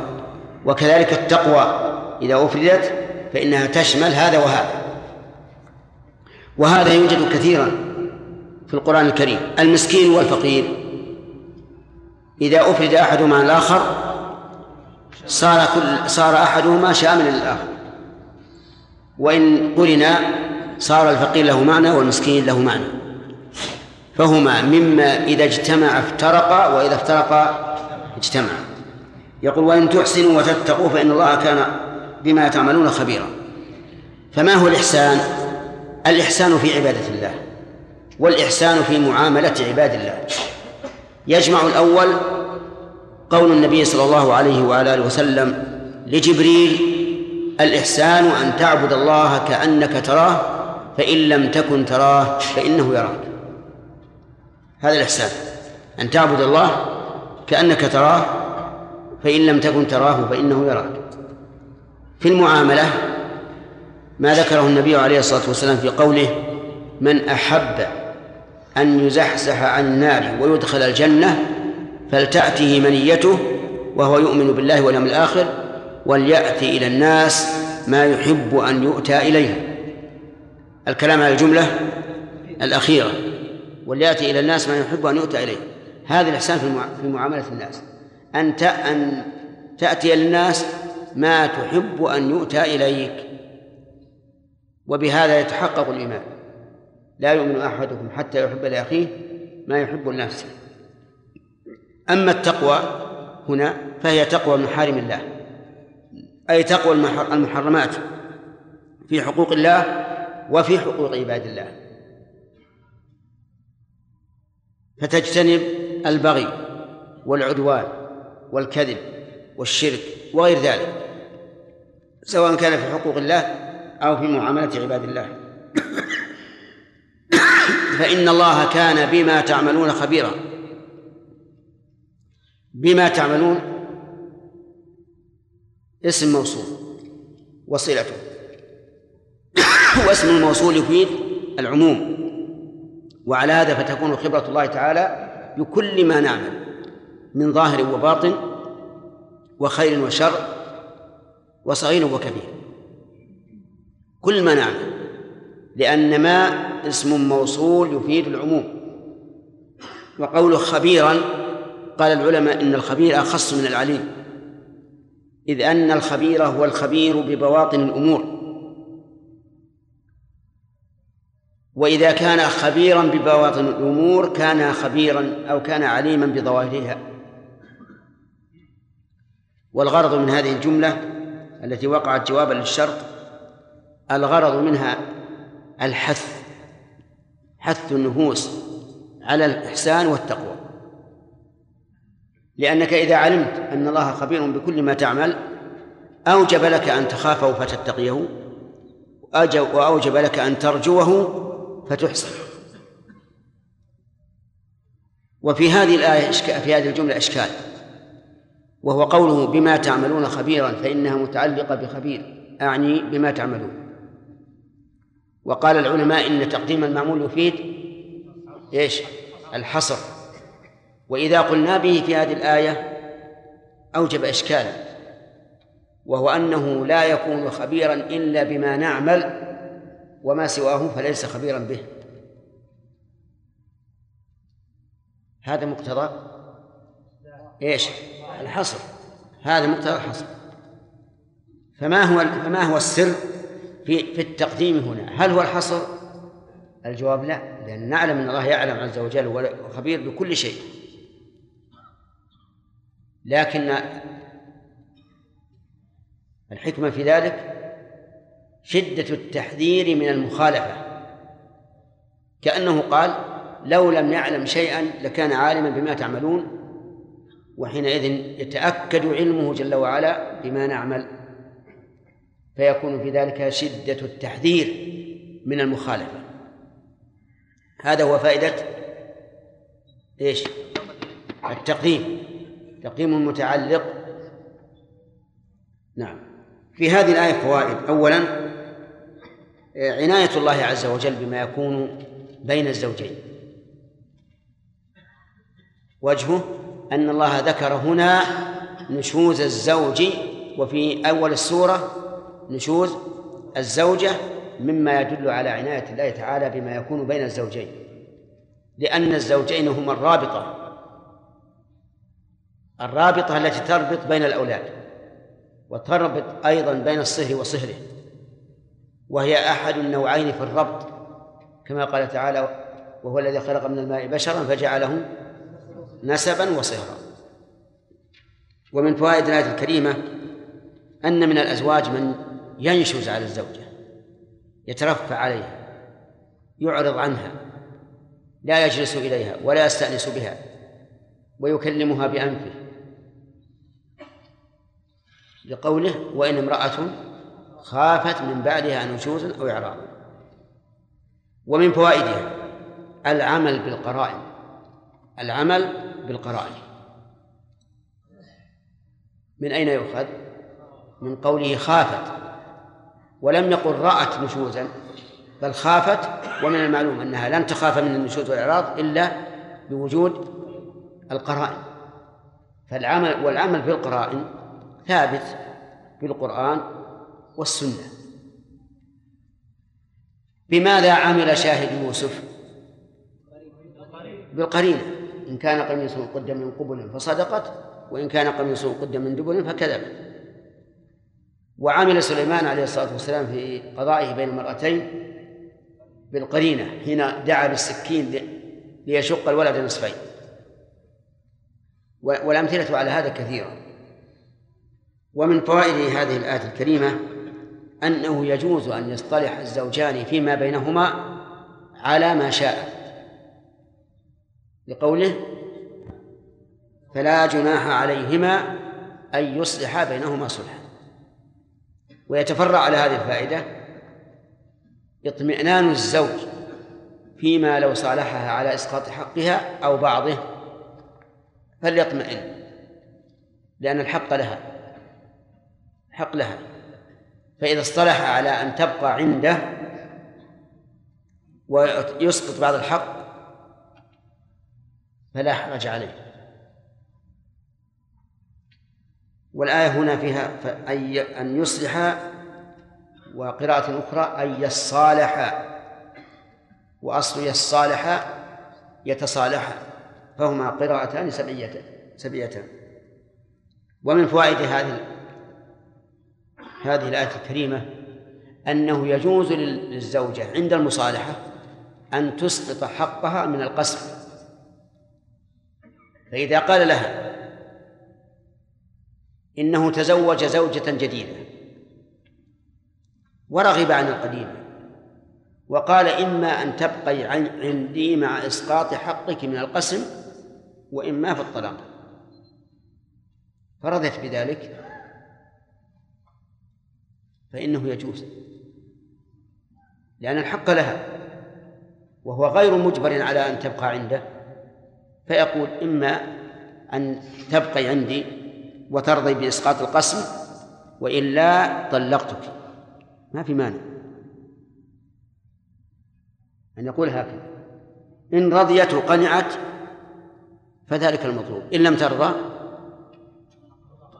A: وكذلك التقوى إذا أفردت فإنها تشمل هذا وهذا. وهذا يوجد كثيرا في القرآن الكريم. المسكين والفقير. إذا أفرد أحدهما عن الآخر صار كل صار أحدهما شاملا للآخر وإن قلنا صار الفقير له معنى والمسكين له معنى. فهما مما إذا اجتمع افترقا وإذا افترقا اجتمع. يقول وإن تحسنوا وتتقوا فإن الله كان بما تعملون خبيرا. فما هو الإحسان؟ الإحسان في عبادة الله والإحسان في معاملة عباد الله. يجمع الأول قول النبي صلى الله عليه وعلى آله وسلم لجبريل الإحسان أن تعبد الله كأنك تراه فإن لم تكن تراه فإنه يراك. هذا الإحسان. أن تعبد الله كأنك تراه فإن لم تكن تراه فإنه يراك. في المعاملة ما ذكره النبي عليه الصلاة والسلام في قوله من أحب أن يزحزح عن النار ويدخل الجنة فلتأته منيته وهو يؤمن بالله واليوم الآخر وليأتي إلى الناس ما يحب أن يؤتى إليه. الكلام على الجملة الأخيرة وليأتي إلى الناس ما يحب أن يؤتى إليه. هذا الإحسان في معاملة الناس. أن أن تأتي للناس ما تحب أن يؤتى إليك. وبهذا يتحقق الإيمان. لا يؤمن أحدكم حتى يحب لأخيه ما يحب لنفسه. أما التقوى هنا فهي تقوى محارم الله. أي تقوى المحرمات في حقوق الله وفي حقوق عباد الله. فتجتنب البغي والعدوان والكذب والشرك وغير ذلك سواء كان في حقوق الله أو في معاملة عباد الله. فإن الله كان بما تعملون خبيرا. بما تعملون اسم موصول وصلته. واسم الموصول يفيد العموم. وعلى هذا فتكون خبرة الله تعالى بكل ما نعمل من ظاهر وباطن وخير وشر وصغير وكبير. كل ما نعمل لأن ما اسم موصول يفيد العموم. وقوله خبيرا قال العلماء إن الخبير أخص من العليم إذ أن الخبير هو الخبير ببواطن الأمور. وإذا كان خبيرا ببواطن الأمور كان خبيرا أو كان عليما بظواهرها. والغرض من هذه الجملة التي وقعت جوابا للشرط الغرض منها الحث حث النفوس على الإحسان والتقوى. لأنك إذا علمت أن الله خبير بكل ما تعمل أوجب لك أن تخافه فتتقيه وأوجب لك أن ترجوه فتحسن وفي هذه الآية في هذه الجملة إشكال. وهو قوله بما تعملون خبيرا فإنها متعلقة بخبير. أعني بما تعملون. وقال العلماء إن تقديم المعمول يفيد إيش؟ الحصر. وإذا قلنا به في هذه الآية أوجب إشكالا وهو أنه لا يكون خبيرا إلا بما نعمل وما سواه فليس خبيرا به. هذا مقتضى إيش؟ الحصر. هذا مقتضى الحصر. فما هو فما هو السر في في التقديم هنا؟ هل هو الحصر؟ الجواب لا لأن نعلم أن الله يعلم عز وجل وخبير بكل شيء. لكن الحكمة في ذلك شدة التحذير من المخالفة. كأنه قال لو لم يعلم شيئا لكان عالما بما تعملون. وحينئذ يتأكد علمه جل وعلا بما نعمل. فيكون في ذلك شدة التحذير من المخالفة. هذا هو فائدة إيش؟ التقديم. تقديم المتعلق نعم. في هذه الآية فوائد. أولا عناية الله عز وجل بما يكون بين الزوجين. وجهه أن الله ذكر هنا نشوز الزوج وفي أول السورة نشوز الزوجة مما يدل على عناية الله تعالى بما يكون بين الزوجين. لأن الزوجين هما الرابطة الرابطة التي تربط بين الأولاد وتربط أيضا بين الصهر وصهره. وهي أحد النوعين في الربط كما قال تعالى وهو الذي خلق من الماء بشرا فجعله نسبا وصهرا. ومن فوائد الآية الكريمة أن من الأزواج من ينشز على الزوجة يترفع عليها يعرض عنها لا يجلس إليها ولا يستأنس بها ويكلمها بأنفه. لقوله وإن امرأة خافت من بعدها نشوزا أو إعراضا ومن فوائدها العمل بالقرائن. العمل بالقرائن. من أين يؤخذ؟ من قوله خافت. ولم يقل رأت نشوزا بل خافت. ومن المعلوم أنها لن تخاف من النشوز والإعراض إلا بوجود القرائن. فالعمل والعمل بالقرائن ثابت بالقرآن والسنة. بماذا عمل شاهد يوسف؟ بالقرينة. إن كان قميصه قد من قبل فصدقت وإن كان قميصه قد من دبل فكذبت. وعمل سليمان عليه الصلاة والسلام في قضائه بين المرأتين بالقرينة حين دعا بالسكين ليشق الولد نصفين. والأمثلة على هذا كثيرة. ومن فوائد هذه الآية الكريمة أنه يجوز أن يصطلح الزوجان فيما بينهما على ما شاء. لقوله فلا جناح عليهما أن يصلحا بينهما صلحا. ويتفرع على هذه الفائدة اطمئنان الزوج فيما لو صالحها على إسقاط حقها أو بعضه فليطمئن لأن الحق لها حق لها. فإذا اصطلح على أن تبقى عنده ويسقط بعض الحق فلا حرج عليه. والآية هنا فيها أي أن يصلح وقراءة أخرى أن يصالح. وأصل يصالح يتصالح فهما قراءتان سبعيتان سبعيتان. ومن فوائد هذه هذه الآية الكريمة أنه يجوز للزوجة عند المصالحة أن تسقط حقها من القسم. فإذا قال لها إنه تزوج زوجة جديدة ورغب عن القديمة وقال إما أن تبقي عندي مع إسقاط حقك من القسم وإما في الطلاق. فرضت بذلك فإنه يجوز. لأن الحق لها وهو غير مجبر على أن تبقى عنده فيقول إما أن تبقي عندي وترضي بإسقاط القسم وإلا طلقتك. ما في مانع. أن يقول هكذا. إن رضيت وقنعت فذلك المطلوب. إن لم ترضى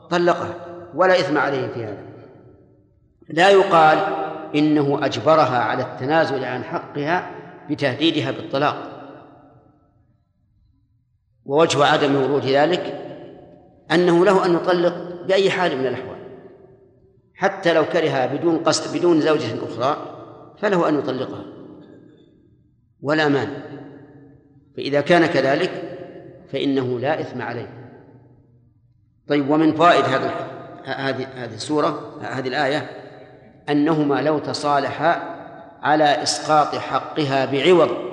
A: طلقها. ولا إثم عليه في هذا. لا يقال إنه أجبرها على التنازل عن حقها بتهديدها بالطلاق. ووجه عدم ورود ذلك أنه له أن يطلق بأي حال من الأحوال. حتى لو كرهها بدون قصد بدون زوجة أخرى فله أن يطلقها. ولا مانع. فإذا كان كذلك فإنه لا إثم عليه. طيب ومن فوائد هذا هذه هذه السورة هذه الآية أنهما لو تصالحا على إسقاط حقها بعوض.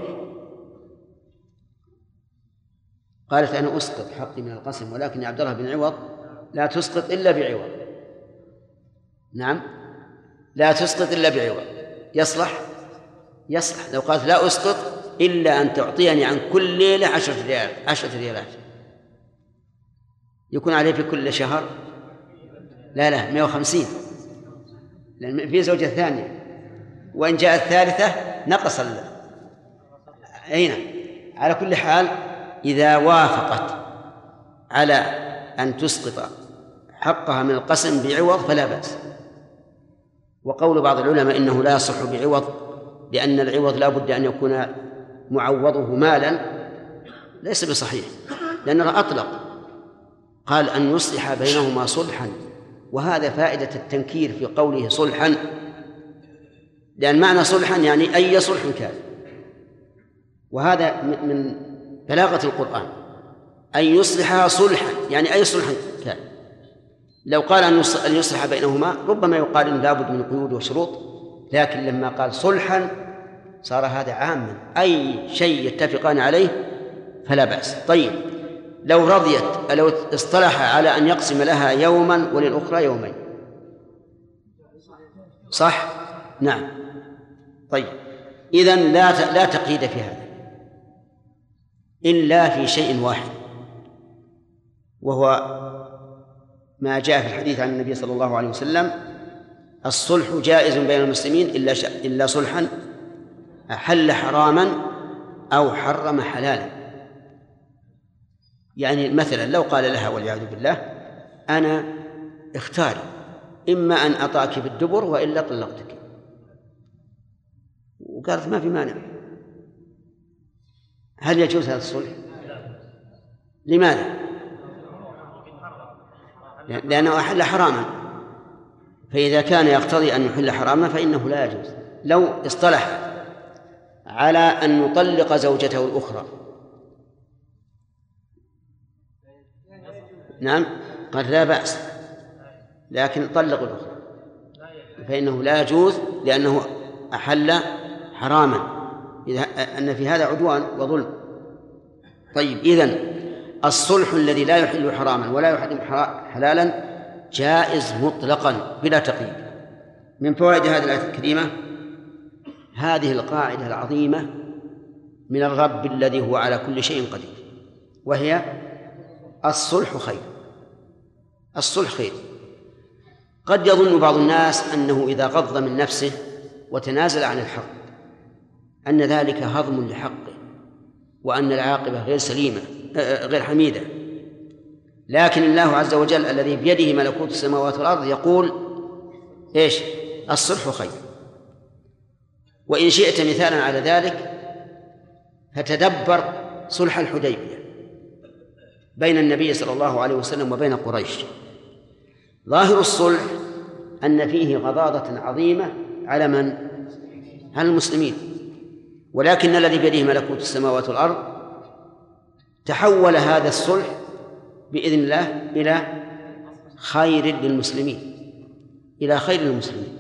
A: قالت أنا أسقط حقي من القسم ولكن يا عبد الله بن عوض لا تسقط إلا بعوض. نعم لا تسقط إلا بعوض. يصلح؟ يصلح. لو قالت لا أسقط إلا أن تعطيني عن كل ليلة عشرة ريال عشرة ريالات. يكون عليه في كل شهر؟ لا لا 150 لأن في زوجة ثانية. وإن جاءت الثالثة نقص ال... أين. على كل حال إذا وافقت على أن تسقط حقها من القسم بعوض فلا بأس. وقول بعض العلماء إنه لا يصح بعوض لأن العوض لا بد أن يكون معوضه مالا ليس بصحيح. لأنه أطلق قال أن يصلح بينهما صلحا. وهذا فائدة التنكير في قوله صلحا لأن معنى صلحا يعني أي صلح كان. وهذا من بلاغة القرآن. أن يصلحها صلحا يعني أي صلح كان. لو قال أن يصلح بينهما ربما يقال إن لابد من قيود وشروط لكن لما قال صلحا صار هذا عاما. أي شيء يتفقان عليه فلا بأس. طيب. لو رضيت لو اصطلح على أن يقسم لها يوما وللأخرى يومين صح؟ نعم. طيب. إذا لا لا تقييد في هذا. إلا في شيء واحد. وهو ما جاء في الحديث عن النبي صلى الله عليه وسلم. الصلح جائز بين المسلمين إلا إلا صلحا أحل حراما أو حرم حلالا. يعني مثلا لو قال لها والعياذ بالله أنا اختاري إما أن أطاك بالدبر وإلا طلقتك وقالت ما في مانع هل يجوز هذا الصلح؟ لماذا؟ لأنه أحل حراما فإذا كان يقتضي أن يحل حراما فإنه لا يجوز لو اصطلح على أن يطلق زوجته الأخرى نعم قال لا بأس. لكن طلق الأخرى. فإنه لا يجوز لأنه أحل حراما. إذا أن في هذا عدوان وظلم. طيب إذن الصلح الذي لا يحل حراما ولا يحرم حلالا جائز مطلقا بلا تقييد. من فوائد هذه الآية الكريمة؟ هذه القاعدة العظيمة من الرب الذي هو على كل شيء قدير وهي الصلح خير. الصلح خير. قد يظن بعض الناس أنه إذا غض من نفسه وتنازل عن الحق أن ذلك هضم لحقه وأن العاقبة غير سليمة آه، غير حميدة. لكن الله عز وجل الذي بيده ملكوت السماوات والأرض يقول إيش؟ الصلح خير. وإن شئت مثالا على ذلك فتدبر صلح الحديبية. بين النبي صلى الله عليه وسلم وبين قريش. ظاهر الصلح أن فيه غضاضة عظيمة على من؟ على المسلمين. ولكن الذي بيده ملكوت السماوات والأرض تحول هذا الصلح بإذن الله إلى خير للمسلمين إلى خير للمسلمين.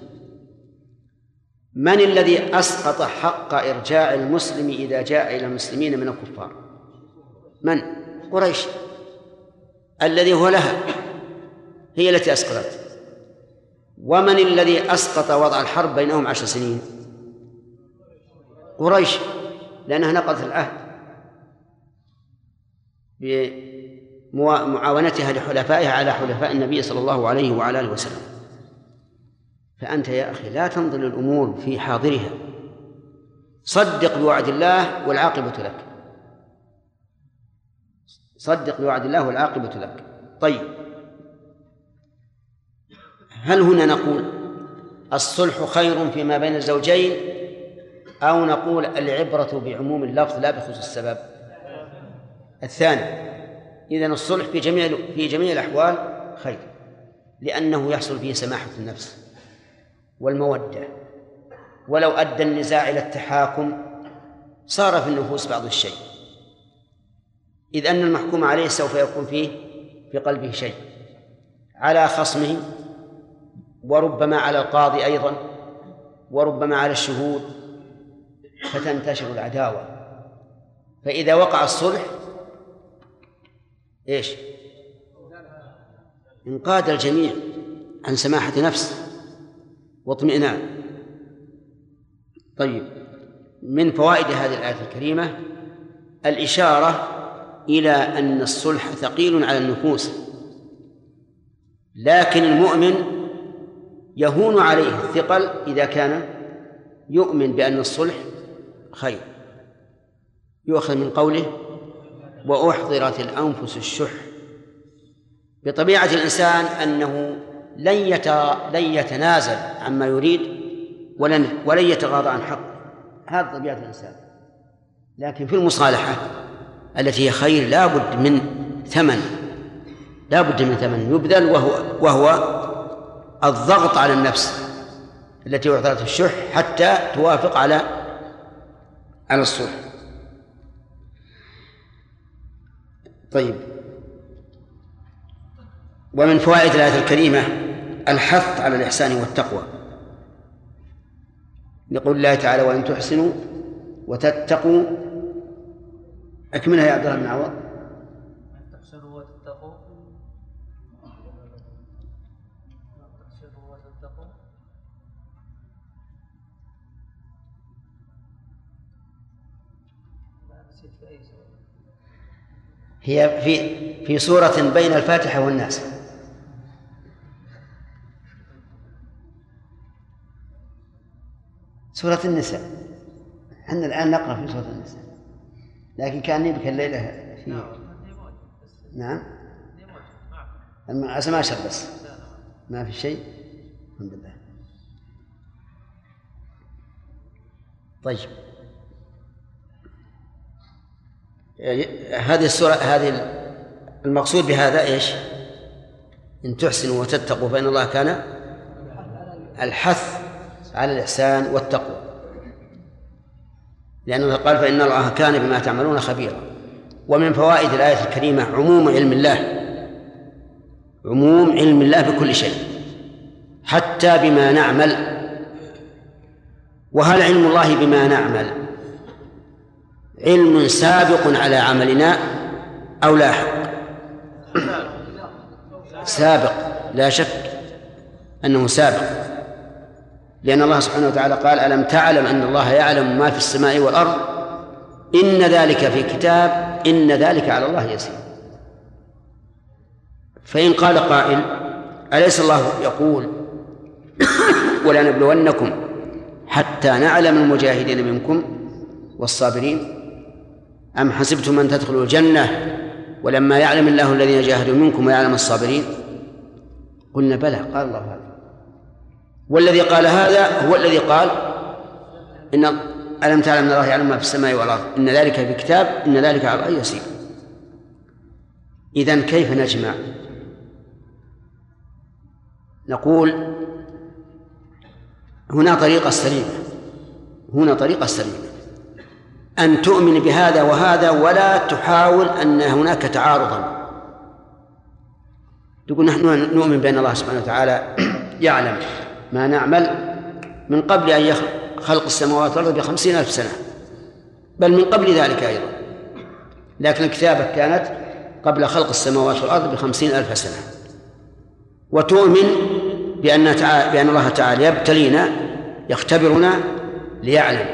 A: من الذي أسقط حق إرجاع المسلم إذا جاء إلى المسلمين من الكفار؟ من؟ قريش. الذي هو لها هي التي أسقطت. ومن الذي أسقط وضع الحرب بينهم عشر سنين؟ قريش لأنها نقضت العهد بمعاونتها لحلفائها على حلفاء النبي صلى الله عليه وعلى آله وسلم. فأنت يا أخي لا تنظر الأمور في حاضرها. صدق بوعد الله والعاقبة لك. صدق بوعد الله والعاقبة لك. طيب. هل هنا نقول الصلح خير فيما بين الزوجين أو نقول العبرة بعموم اللفظ لا بخصوص السبب؟ الثاني إذا الصلح في جميع في جميع الأحوال خير لأنه يحصل فيه سماحة النفس والمودة. ولو أدى النزاع إلى التحاكم صار في النفوس بعض الشيء. إذ أن المحكوم عليه سوف يكون فيه في قلبه شيء على خصمه وربما على القاضي أيضا وربما على الشهود فتنتشر العداوة فإذا وقع الصلح إيش؟ انقاد الجميع عن سماحة نفس واطمئنان طيب من فوائد هذه الآية الكريمة الإشارة إلى أن الصلح ثقيل على النفوس. لكن المؤمن يهون عليه الثقل إذا كان يؤمن بأن الصلح خير. يؤخذ من قوله وأحضرت الأنفس الشح. بطبيعة الإنسان أنه لن لن يتنازل عما يريد ولن ولن يتغاضى عن حق هذا طبيعة الإنسان. لكن في المصالحة التي هي خير لا بد من ثمن لا بد من ثمن يبذل وهو وهو الضغط على النفس التي أعطت الشح حتى توافق على على الصلح. طيب. ومن فوائد الآية الكريمة الحث على الإحسان والتقوى. لقول الله تعالى وإن تحسنوا وتتقوا أكملها يا عبد الله بن عوض.
J: وتتقوا تحسنوا وتتقوا
A: هي في في سورة بين الفاتحة والناس. سورة النساء. إحنا الآن نقرأ في سورة النساء. لكن كان بك الليلة في نعم. الم- ما شر بس ما في شيء؟ الحمد لله. طيب. هذه السورة هذه المقصود بهذا إيش؟ إن تحسنوا وتتقوا فإن الله كان الحث على الإحسان والتقوى. لأنه قال فإن الله كان بما تعملون خبيرا. ومن فوائد الآية الكريمة عموم علم الله عموم علم الله بكل شيء حتى بما نعمل. وهل علم الله بما نعمل؟ علم سابق على عملنا أو لاحق سابق لا شك أنه سابق. لأن الله سبحانه وتعالى قال ألم تعلم أن الله يعلم ما في السماء والأرض؟ إن ذلك في كتاب إن ذلك على الله يسير. فإن قال قائل أليس الله يقول ولنبلونكم حتى نعلم المجاهدين منكم والصابرين؟ أم حسبتم أن تدخلوا الجنة ولما يعلم الله الذين جاهدوا منكم ويعلم الصابرين؟ قلنا بلى قال الله هذا. والذي قال هذا هو الذي قال إن ألم تعلم أن الله يعلم ما في السماء والأرض؟ إن ذلك في كتاب إن ذلك على الله يسير. إذن كيف نجمع؟ نقول هنا طريقة سليمة هنا طريقة سليمة أن تؤمن بهذا وهذا ولا تحاول أن هناك تعارضا. تقول نحن نؤمن بأن الله سبحانه وتعالى يعلم. ما نعمل من قبل أن خلق السماوات والأرض بخمسين ألف سنة. بل من قبل ذلك أيضا. لكن الكتابة كانت قبل خلق السماوات والأرض بخمسين ألف سنة. وتؤمن بأن تعالى بأن الله تعالى يبتلينا يختبرنا ليعلم.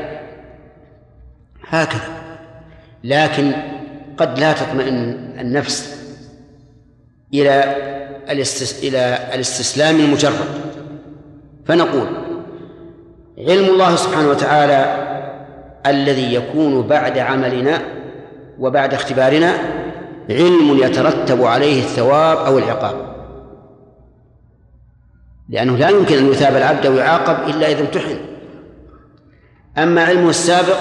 A: هكذا. لكن قد لا تطمئن النفس إلى. إلى الاستسلام المجرد. فنقول علم الله سبحانه وتعالى الذي يكون بعد عملنا وبعد اختبارنا علم يترتب عليه الثواب أو العقاب. لأنه لا يمكن أن يثاب العبد أو يعاقب إلا إذا امتحن. أما علمه السابق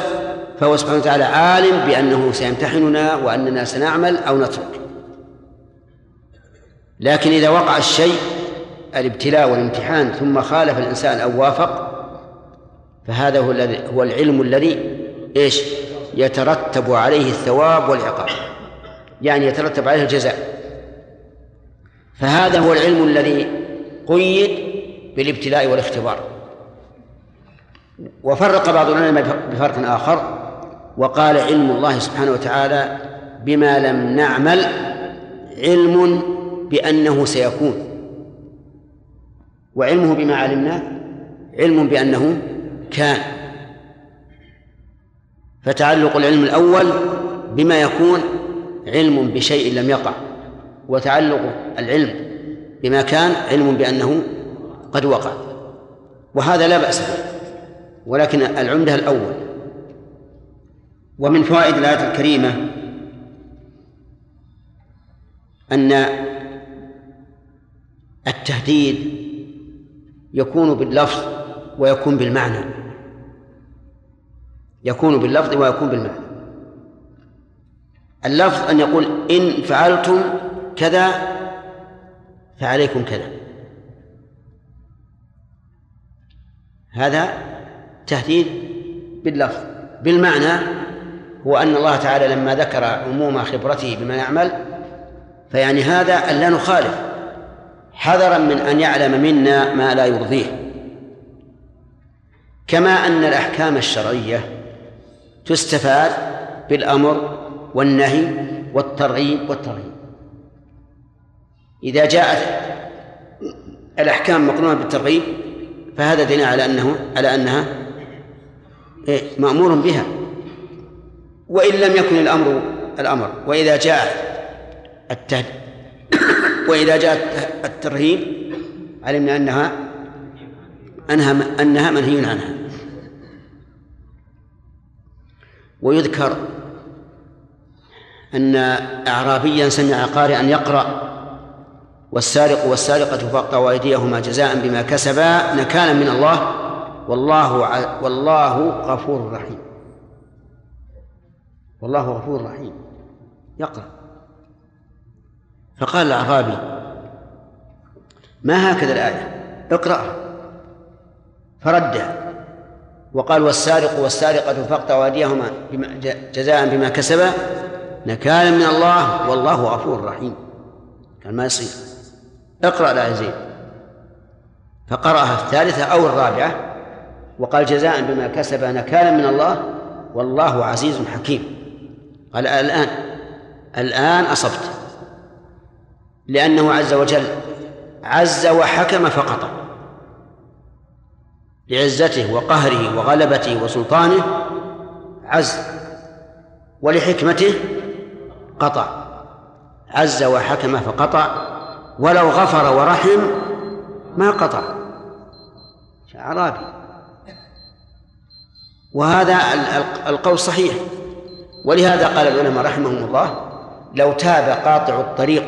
A: فهو سبحانه وتعالى عالم بأنه سيمتحننا وأننا سنعمل أو نترك. لكن إذا وقع الشيء الابتلاء والامتحان ثم خالف الإنسان أو وافق فهذا هو الذي هو العلم الذي إيش؟ يترتب عليه الثواب والعقاب. يعني يترتب عليه الجزاء. فهذا هو العلم الذي قيد بالابتلاء والاختبار. وفرق بعض العلماء بفرق آخر وقال علم الله سبحانه وتعالى بما لم نعمل علم بأنه سيكون. وعلمه بما علمنا علم بأنه كان. فتعلق العلم الأول بما يكون علم بشيء لم يقع وتعلق العلم بما كان علم بأنه قد وقع. وهذا لا بأس به ولكن العمدة الأول. ومن فوائد الآية الكريمة أن التهديد يكون باللفظ ويكون بالمعنى. يكون باللفظ ويكون بالمعنى. اللفظ أن يقول إن فعلتم كذا فعليكم كذا. هذا تهديد باللفظ. بالمعنى هو أن الله تعالى لما ذكر عموم خبرته بما يعمل فيعني هذا أن لا نخالف. حذرا من أن يعلم منا ما لا يرضيه. كما أن الأحكام الشرعية تستفاد بالأمر والنهي والترغيب والترهيب إذا جاءت الأحكام مقرونة بالترغيب فهذا دليل على أنه على أنها إيه مأمور بها. وإن لم يكن الأمر الأمر. وإذا جاء التهد وإذا جاء الترهيب علمنا أنها أنها أنها منهي عنها. ويذكر أن أعرابيا سمع قارئا يقرأ والسارق والسارقة فاقطعوا أيديهما جزاء بما كسبا نكالا من الله. والله والله غفور رحيم. والله غفور رحيم. يقرأ. فقال الأعرابي ما هكذا الآية؟ اقرأها فردها وقال والسارق والسارقة فاقطعوا أيديهما جزاء بما كسبا. نكالا من الله والله غفور رحيم. قال ما يصير. اقرأ الآية زين. فقرأها الثالثة أو الرابعة وقال جزاء بما كسب نكالا من الله والله عزيز حكيم. قال الآن الآن أصبت. لأنه عز وجل عز وحكم فقط لعزته وقهره وغلبته وسلطانه عز ولحكمته قطع عز وحكم فقطع ولو غفر ورحم ما قطع. أعرابي وهذا القول صحيح ولهذا قال العلماء رحمهم الله لو تاب قاطع الطريق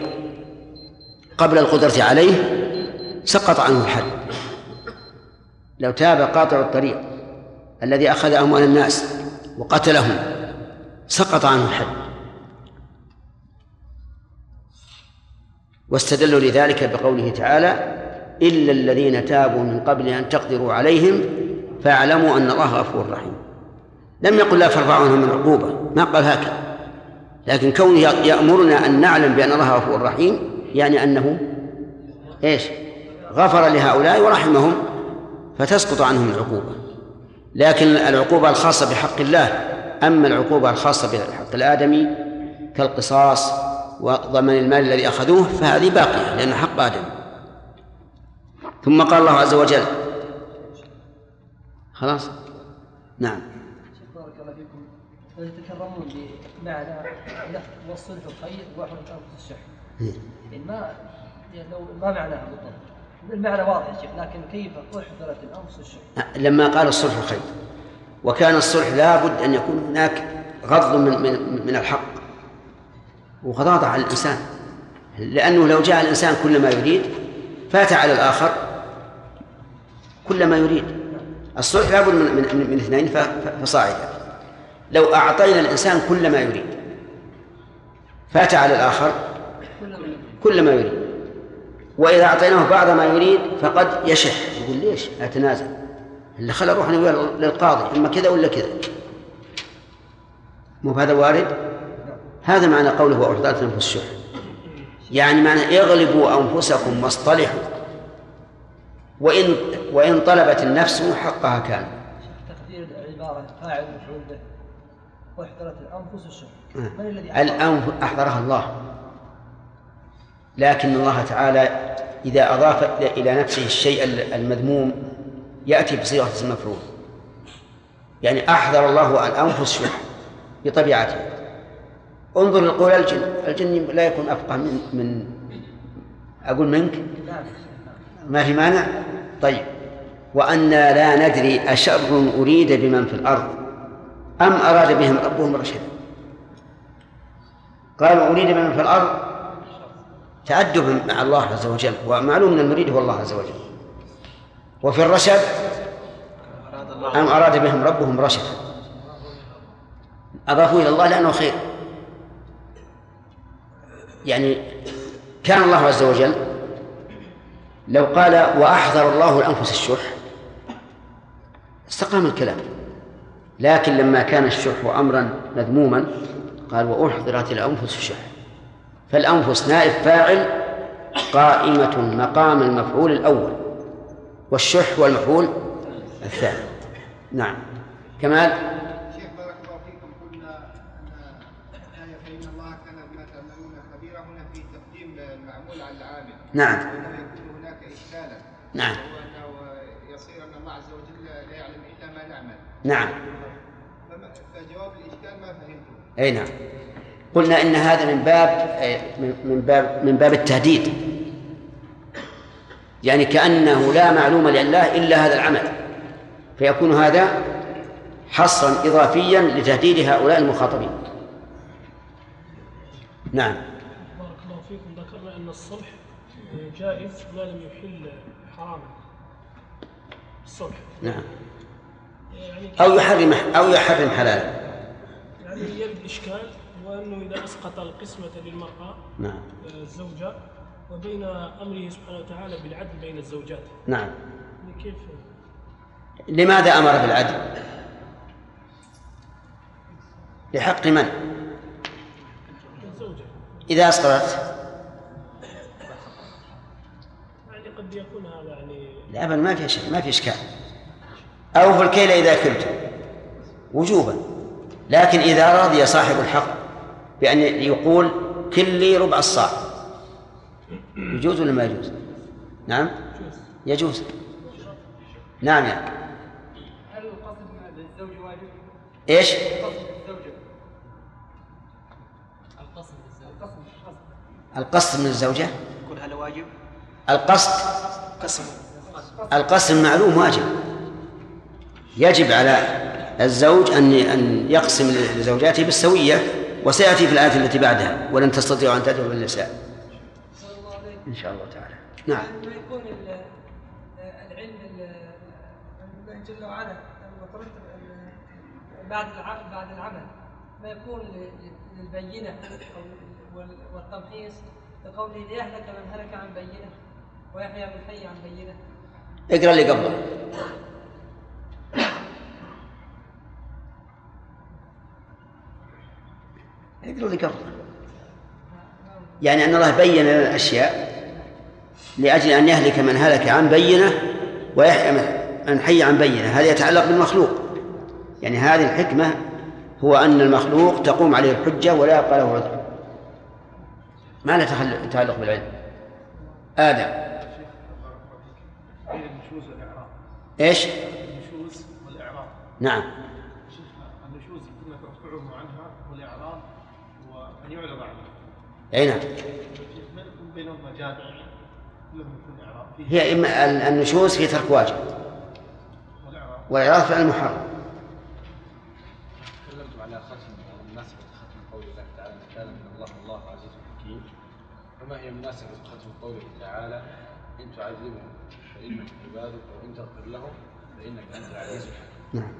A: قبل القدرة عليه سقط عنه الحد. لو تاب قاطع الطريق الذي أخذ أموال الناس وقتلهم سقط عنه الحد. واستدلوا لذلك بقوله تعالى إلا الذين تابوا من قبل أن تقدروا عليهم فاعلموا أن الله غفور رحيم. لم يقل لا ترفعوا عنهم من عقوبة ما قال هكذا. لكن كونه يأمرنا أن نعلم بأن الله غفور رحيم يعني أنه إيش؟ غفر لهؤلاء ورحمهم فتسقط عنهم العقوبة. لكن العقوبة الخاصة بحق الله أما العقوبة الخاصة بحق الآدمي كالقصاص وضمن المال الذي أخذوه فهذه باقية لأنه حق آدم ثم قال الله عز وجل خلاص؟ نعم.
B: بارك الله فيكم. تتكرمون بمعنى والصلح خير أنفس الشح يعني ما يعني ما معناها بالضبط. المعنى واضح يا شيخ لكن كيف أحضرت الأنفس الشح
A: لما قال الصلح خير. وكان الصلح لابد أن يكون هناك غض من من من الحق. وغضاضة على الإنسان. لأنه لو جاء الإنسان كل ما يريد فات على الآخر كل ما يريد. الصلح لابد من, من, من اثنين فصاعدا. لو أعطينا الإنسان كل ما يريد فات على الآخر كل ما يريد. وإذا أعطيناه بعض ما يريد فقد يشح. يقول ليش؟ أتنازل. اللي خلى أروح للقاضي. إما كذا ولا كذا؟ مو هذا وارد؟ هذا معنى قوله وأحضرت أنفس الشح. يعني معنى اغلبوا أنفسكم واصطلحوا. وإن وإن طلبت النفس حقها كان
B: تقدير العبارة فاعل مفعول به الأنفس الشح.
A: آه.
B: من الذي
A: أحضرها الله. لكن الله تعالى إذا أضاف إلى نفسه الشيء المذموم يأتي بصيغة اسم مفعول. يعني أحضر الله الأنفس شح بطبيعته. انظر لقول الجن الجن لا يكون أفقه من من أقول منك؟ ما في مانع؟ طيب. وأنا لا ندري أشر أريد بمن في الأرض أم أراد بهم ربهم رشدا؟ قالوا أريد بمن في الأرض تأدبا مع الله عز وجل ومعلوم أن المريد هو الله عز وجل. وفي الرشد أم أراد بهم ربهم رشدا؟ أضافوا إلى الله لأنه خير. يعني كان الله عز وجل لو قال وأحضر الله الأنفس الشح استقام الكلام. لكن لما كان الشح أمرا مذموما قال وأحضرت الأنفس الشح فالأنفس نائب فاعل قائمة مقام المفعول الأول والشح هو المفعول الثاني. نعم. كمال؟
K: شيخ بارك الله فيكم قلنا أن آية فإن الله كان بما تعملون خبيرا. هنا في تقديم المعمول على العامل.
A: نعم.
K: وانه يكون هناك اشكالا.
A: نعم.
K: وانه يصير أن الله عز وجل لا يعلم إلا ما نعمل.
A: نعم.
K: فجواب الإشكال ما فهمته.
A: أي نعم. قلنا إن هذا من باب من باب من باب التهديد. يعني كأنه لا معلوم لله إلا هذا العمل. فيكون هذا حصرا إضافيا لتهديد هؤلاء المخاطبين. نعم.
L: بارك الله فيكم. ذكرنا أن الصلح جائز ما لم يحل حراما. الصلح
A: نعم.
L: يعني
A: أو يحرم أو يحرم حلالا.
L: يعني يرد إشكال. وأنه إذا أسقط القسمة للمرأة
A: نعم.
L: آه، الزوجة وبين أمره سبحانه وتعالى بالعدل بين الزوجات.
A: نعم.
L: كيف
A: لماذا أمر بالعدل؟ لحق من؟
L: الزوجة.
A: إذا أسقطت
L: يعني قد يكون هذا يعني
A: لا أبدا ما في شيء ما في إشكال. أوفوا الكيل إذا كلتم. وجوبا. لكن إذا رضي صاحب الحق بأن يقول كل لي ربع الصاع. يجوز ولا ما يجوز؟ نعم؟ يجوز. نعم يعني
B: هل القصد للزوج واجب؟
A: إيش؟
B: القصد
A: من الزوجة؟
I: يكون هذا واجب؟
A: القصد؟
I: قسم.
A: القسم معلوم واجب. يجب على الزوج أن أن يقسم لزوجاته بالسوية. وسيأتي في الآية التي بعدها ولن تستطيعوا أن تدعوا
B: الله عليه
A: إن شاء الله تعالى. نعم.
B: ما يكون ال- العلم الله جل وعلا المترتب بعد الع- بعد العمل ما يكون للبينة والتمحيص لقوله ليهلك من هلك عن بينة ويحيى من حي عن بينة.
A: اقرأ اللي قبله. اقرأ اللي قبله يعني أن الله بين لنا الأشياء لأجل أن يهلك من هلك عن بينة ويحيى من- حي عن بينة. هذا يتعلق بالمخلوق. يعني هذه الحكمة هو أن المخلوق تقوم عليه الحجة ولا يبقى له عذر. ما له تعلق بالعلم. آدم. إيش؟
E: النشوز والإعراب.
A: نعم
E: شيخنا النشوز كنا ترفعه عنها والإعراب وأن يعرض عنها
A: أي نعم
E: ما يكون بينهم مجال كلهم يكون إعراب فيه
A: هي إما ال- النشوز في ترك واجب. والإعراض فعل محرم
J: تكلمتم على ختم مناسبة ختم قول الله تعالى كان من الله الله عزيز حكيم. فما هي مناسبة ختم قوله تعالى؟ إن تعذبهم فإنهم عبادك وإن تغفر لهم فإنك أنت العزيز الحكيم.
A: نعم.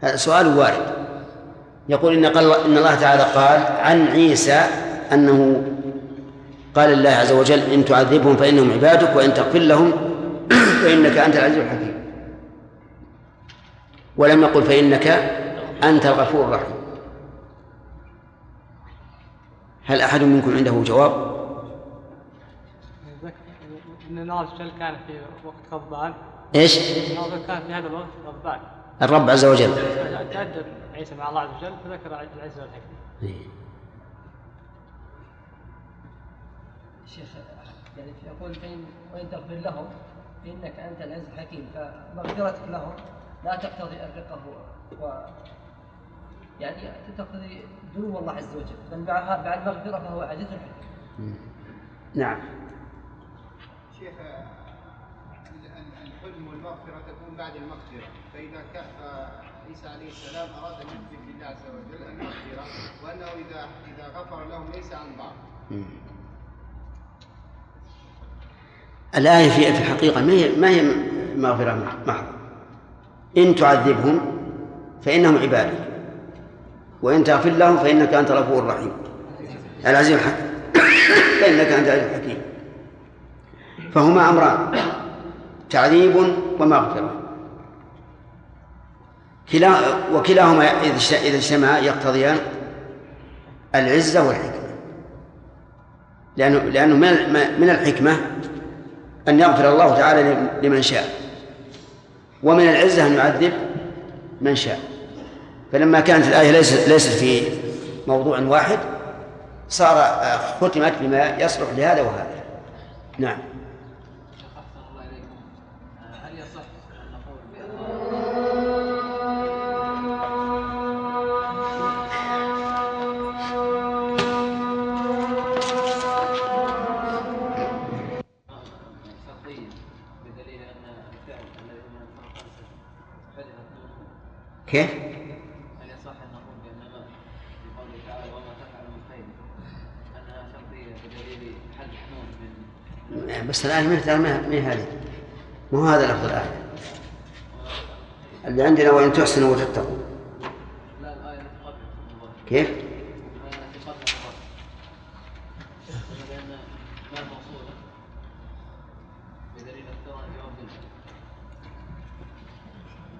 A: هذا سؤال وارد. يقول إن, قال إن الله تعالى قال عن عيسى أنه قال الله عز وجل إن تعذبهم فإنهم عبادك وإن تغفر لهم فإنك أنت العزيز الحكيم. ولم يقل فإنك أنت الغفور الرحيم. هل أحد منكم عنده جواب؟
M: عز وجل كان في وقت غضبان.
A: إيش؟
M: كان في هذا الوقت غضبان.
A: الرب عز وجل.
M: تأدب عيسى مع الله عز وجل فذكر العزة والحكمة
B: شيخ يعني يقول فإن وإن تغفر لهم فإنك أنت العزيز الحكيم. فمغفرتك لهم لا تقتضي الرقة و يعني تقتضي دنو الله عز وجل. بل مع مع المغفرة فهو عزيز حكيم
A: نعم.
K: شيخ الحلم والمغفرة تكون بعد المغفرة. فإذا كان عيسى عليه السلام أراد أن يثبت لله عز وجل المغفرة وأنه إذا إذا غفر لهم ليس عن ضعف
A: الآية في الحقيقة ما هي ما هي مغفرة محضة إن تعذبهم فإنهم عبادك. وإن تغفر لهم فإنك أنت الغفور الرحيم. العزيز الحكيم فإنك أنت العزيز الحكيم. فهما أمران تعذيب ومغفرة. كلا وكلاهما إذا اجتمعا يقتضيان العزة والحكمة. لأنه لأنه من الحكمة أن يغفر الله تعالى لمن شاء. ومن العزة أن يعذب من شاء. فلما كانت الآية ليست ليست في موضوع واحد صار ختمت بما يصلح لهذا وهذا. نعم. بس الآية ما هي هذه. مو هذا لفظ الآية اللي عندنا وإن تحسنوا وتتقوا. كيف؟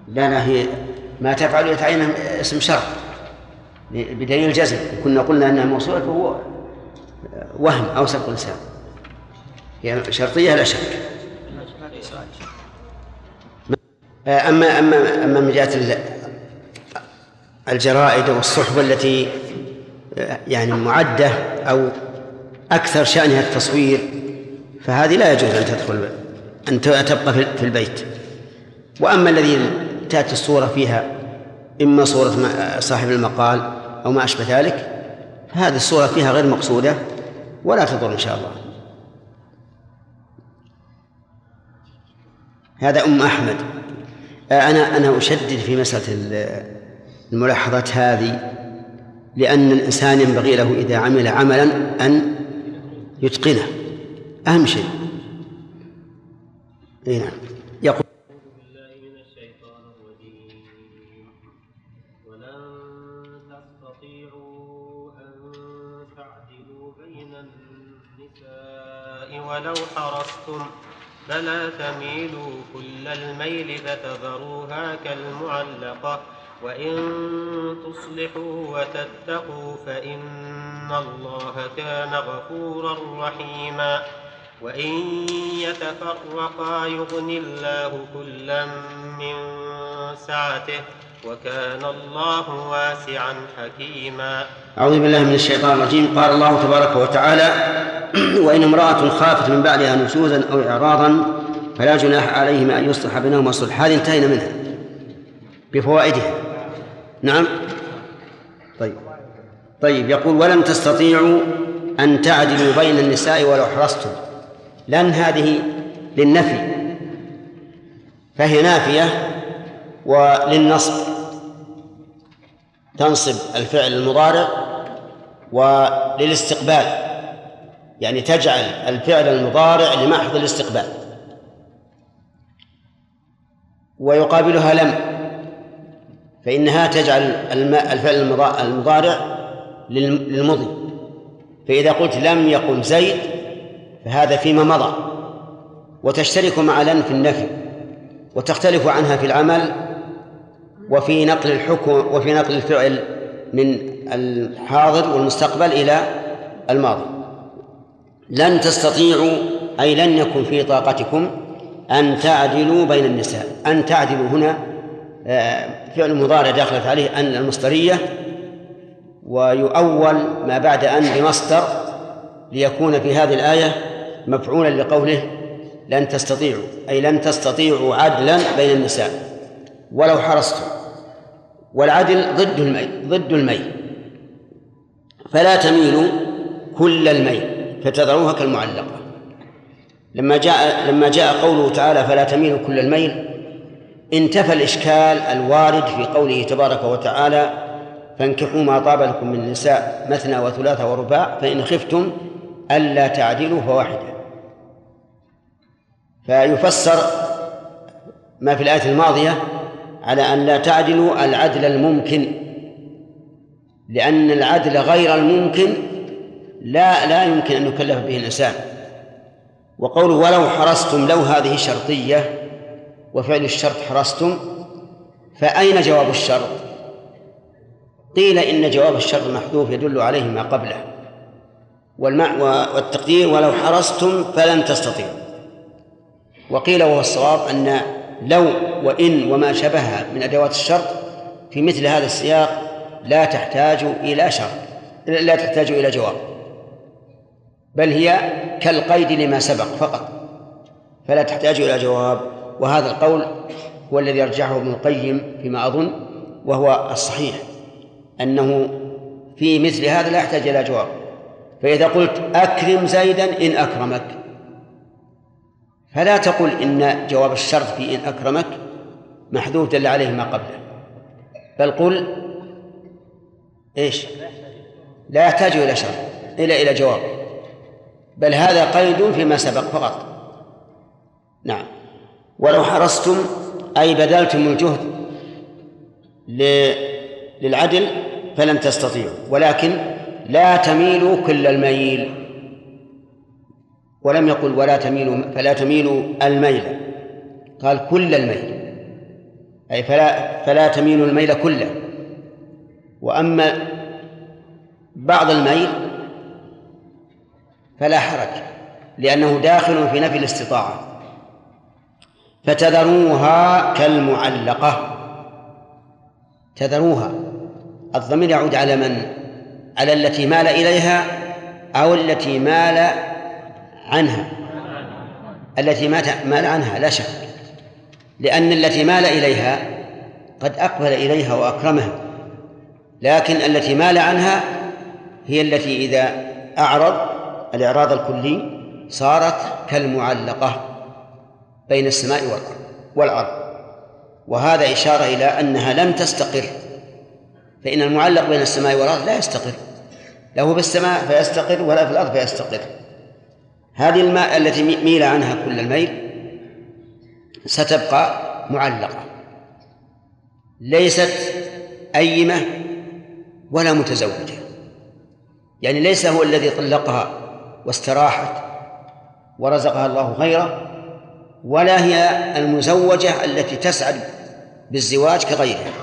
A: لا لا هي ما تفعل يتعين اسم شرط. بدليل الجزم كنا قلنا أنها موصولة فهو وهم أو سبق لسان. هي شرطية لا شك. أما أما أما من ال- الجرائد والصحف التي يعني معدة أو أكثر شأنها التصوير فهذه لا يجوز أن تدخل أن تبقى في البيت. وأما الذي تأتي الصورة فيها إما صورة ما- صاحب المقال أو ما أشبه ذلك فهذه الصورة فيها غير مقصودة ولا تضر إن شاء الله. هذا أم أحمد. آه، أنا أنا أشدد في ال- الملاحظات هذه لأن الإنسان ينبغي له إذا عمل عملا أن يتقنه. أهم شيء. نعم. يقول
N: أن ولو حرصتم فلا تميلوا كل الميل فتذروها كالمعلقة. وإن تصلحوا وتتقوا فإن الله كان غفورا رحيما. وإن يتفرقا يغني الله كلا من سعته وكان الله واسعا حكيما.
A: أعوذ بالله من الشيطان الرجيم. قال الله تبارك وتعالى وإن امرأة خافت من بعدها نشوزا أو إعراضا فلا جناح عليهما أن يصلح بينهما صلح. هذه انتهينا منها. بفوائدها. نعم؟ طيب. طيب يقول ولن تستطيعوا أن تعدلوا بين النساء ولو حرصتم. لن هذه للنفي. فهي نافية وللنصب. تنصب الفعل المضارع وللاستقبال. يعني تجعل الفعل المضارع لمحض الاستقبال. ويقابلها لم فإنها تجعل الفعل المضا- المضارع للم- للمضي. فإذا قلت لم يقم زيد فهذا فيما مضى. وتشترك مع لن في النفي وتختلف عنها في العمل وفي نقل الحكم وفي نقل الفعل من الحاضر والمستقبل إلى الماضي. لن تستطيعوا أي لن يكن في طاقتكم أن تعدلوا بين النساء أن تعدلوا هنا آه، فعل مضارع دخلت عليه أن المصدرية ويؤول ما بعد أن بمصدر ليكون في هذه الآية مفعولا لقوله لن تستطيعوا أي لن تستطيعوا عدلا بين النساء. ولو حرصتم. والعدل ضد الميل ضد الميل. فلا تميلوا كل الميل. فتذروها كالمعلقة. لما جاء لما جاء قوله تعالى فلا تميلوا كل الميل انتفى الإشكال الوارد في قوله تبارك وتعالى فانكحوا ما طاب لكم من النساء مثنى وثلاث ورباع فإن خفتم ألا تعدلوا فواحدة. فيفسر ما في الآية الماضية على أن لا تعدلوا العدل الممكن لأن العدل غير الممكن لا لا يمكن أن يكلف به الإنسان. وقوله ولو حرصتم لو هذه شرطية وفعل الشرط حرصتم فأين جواب الشرط؟ قيل إن جواب الشرط محذوف يدل عليه ما قبله. والمع والتقدير ولو حرصتم فلن تستطيعوا. وقيل وهو الصواب أن لو وإن وما شبهها من أدوات الشرط في مثل هذا السياق لا تحتاج إلى شرط لا تحتاج إلى جواب. بل هي كالقيد لما سبق فقط. فلا تحتاج إلى جواب. وهذا القول هو الذي يرجعه ابن القيم فيما أظن وهو الصحيح أنه في مثل هذا لا يحتاج إلى جواب. فإذا قلت أكرم زيدا إن أكرمك. فلا تقل إن جواب الشرط في إن أكرمك محذوف دل عليه ما قبله. بل قل إيش؟ لا يحتاج إلى شرط إلى إلى جواب. بل هذا قيد فيما سبق فقط. نعم. ولو حرصتم أي بذلتم الجهد للعدل فلن تستطيعوا. ولكن لا تميلوا كل الميل. ولم يقل ولا تميلوا فلا تميلوا الميل. قال كل الميل. أي فلا فلا تميلوا الميل كله. وأما بعض الميل فلا حرج لأنه داخل في نفي الاستطاعة. فتذروها كالمعلقة. تذروها. الضمير يعود على من؟ على التي مال إليها أو التي مال عنها. التي مال عنها لا شك. لأن التي مال إليها قد أقبل إليها وأكرمها لكن التي مال عنها هي التي إذا أعرض الإعراض الكلي صارت كالمعلقة بين السماء والأرض وهذا إشارة إلى أنها لم تستقر. فإن المعلق بين السماء والأرض لا يستقر. له في السماء فيستقر ولا في الأرض فيستقر. هذه الماء التي ميل عنها كل الميل ستبقى معلقة. ليست أيمة ولا متزوجة. يعني ليس هو الذي طلقها واستراحت ورزقها الله غيره ولا هي المزوجة التي تسعد بالزواج كغيرها.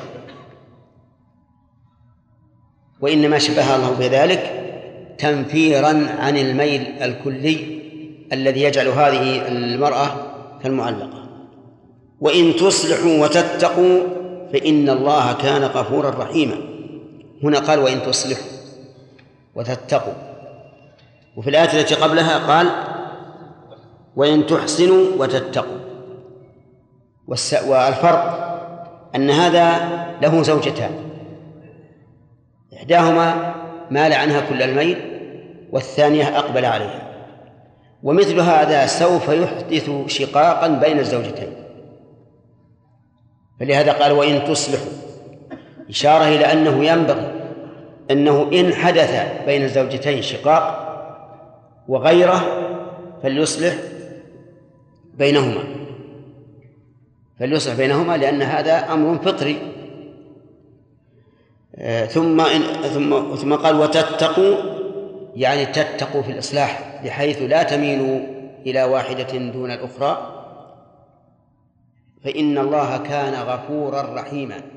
A: وإنما شبه الله بذلك تنفيرا عن الميل الكلي الذي يجعل هذه المرأة كالمعلقة. وإن تصلحوا وتتقوا فإن الله كان غفورا رحيما. هنا قال وإن تصلحوا وتتقوا. وفي الآية التي قبلها قال وإن تحسنوا وتتقوا. والفرق أن هذا له زوجتان. إحداهما مال عنها كل الميل والثانية أقبل عليها. ومثل هذا سوف يحدث شقاقا بين الزوجتين. فلهذا قال وإن تصلحوا. إشارة إلى أنه ينبغي أنه إن حدث بين الزوجتين شقاق وغيره فليصلح بينهما. فليصلح بينهما لأن هذا أمر فطري. آه، ثم إن ثم ثم قال وتتقوا يعني تتقوا في الإصلاح بحيث لا تميلوا إلى واحدة دون الأخرى. فإن الله كان غفورا رحيما.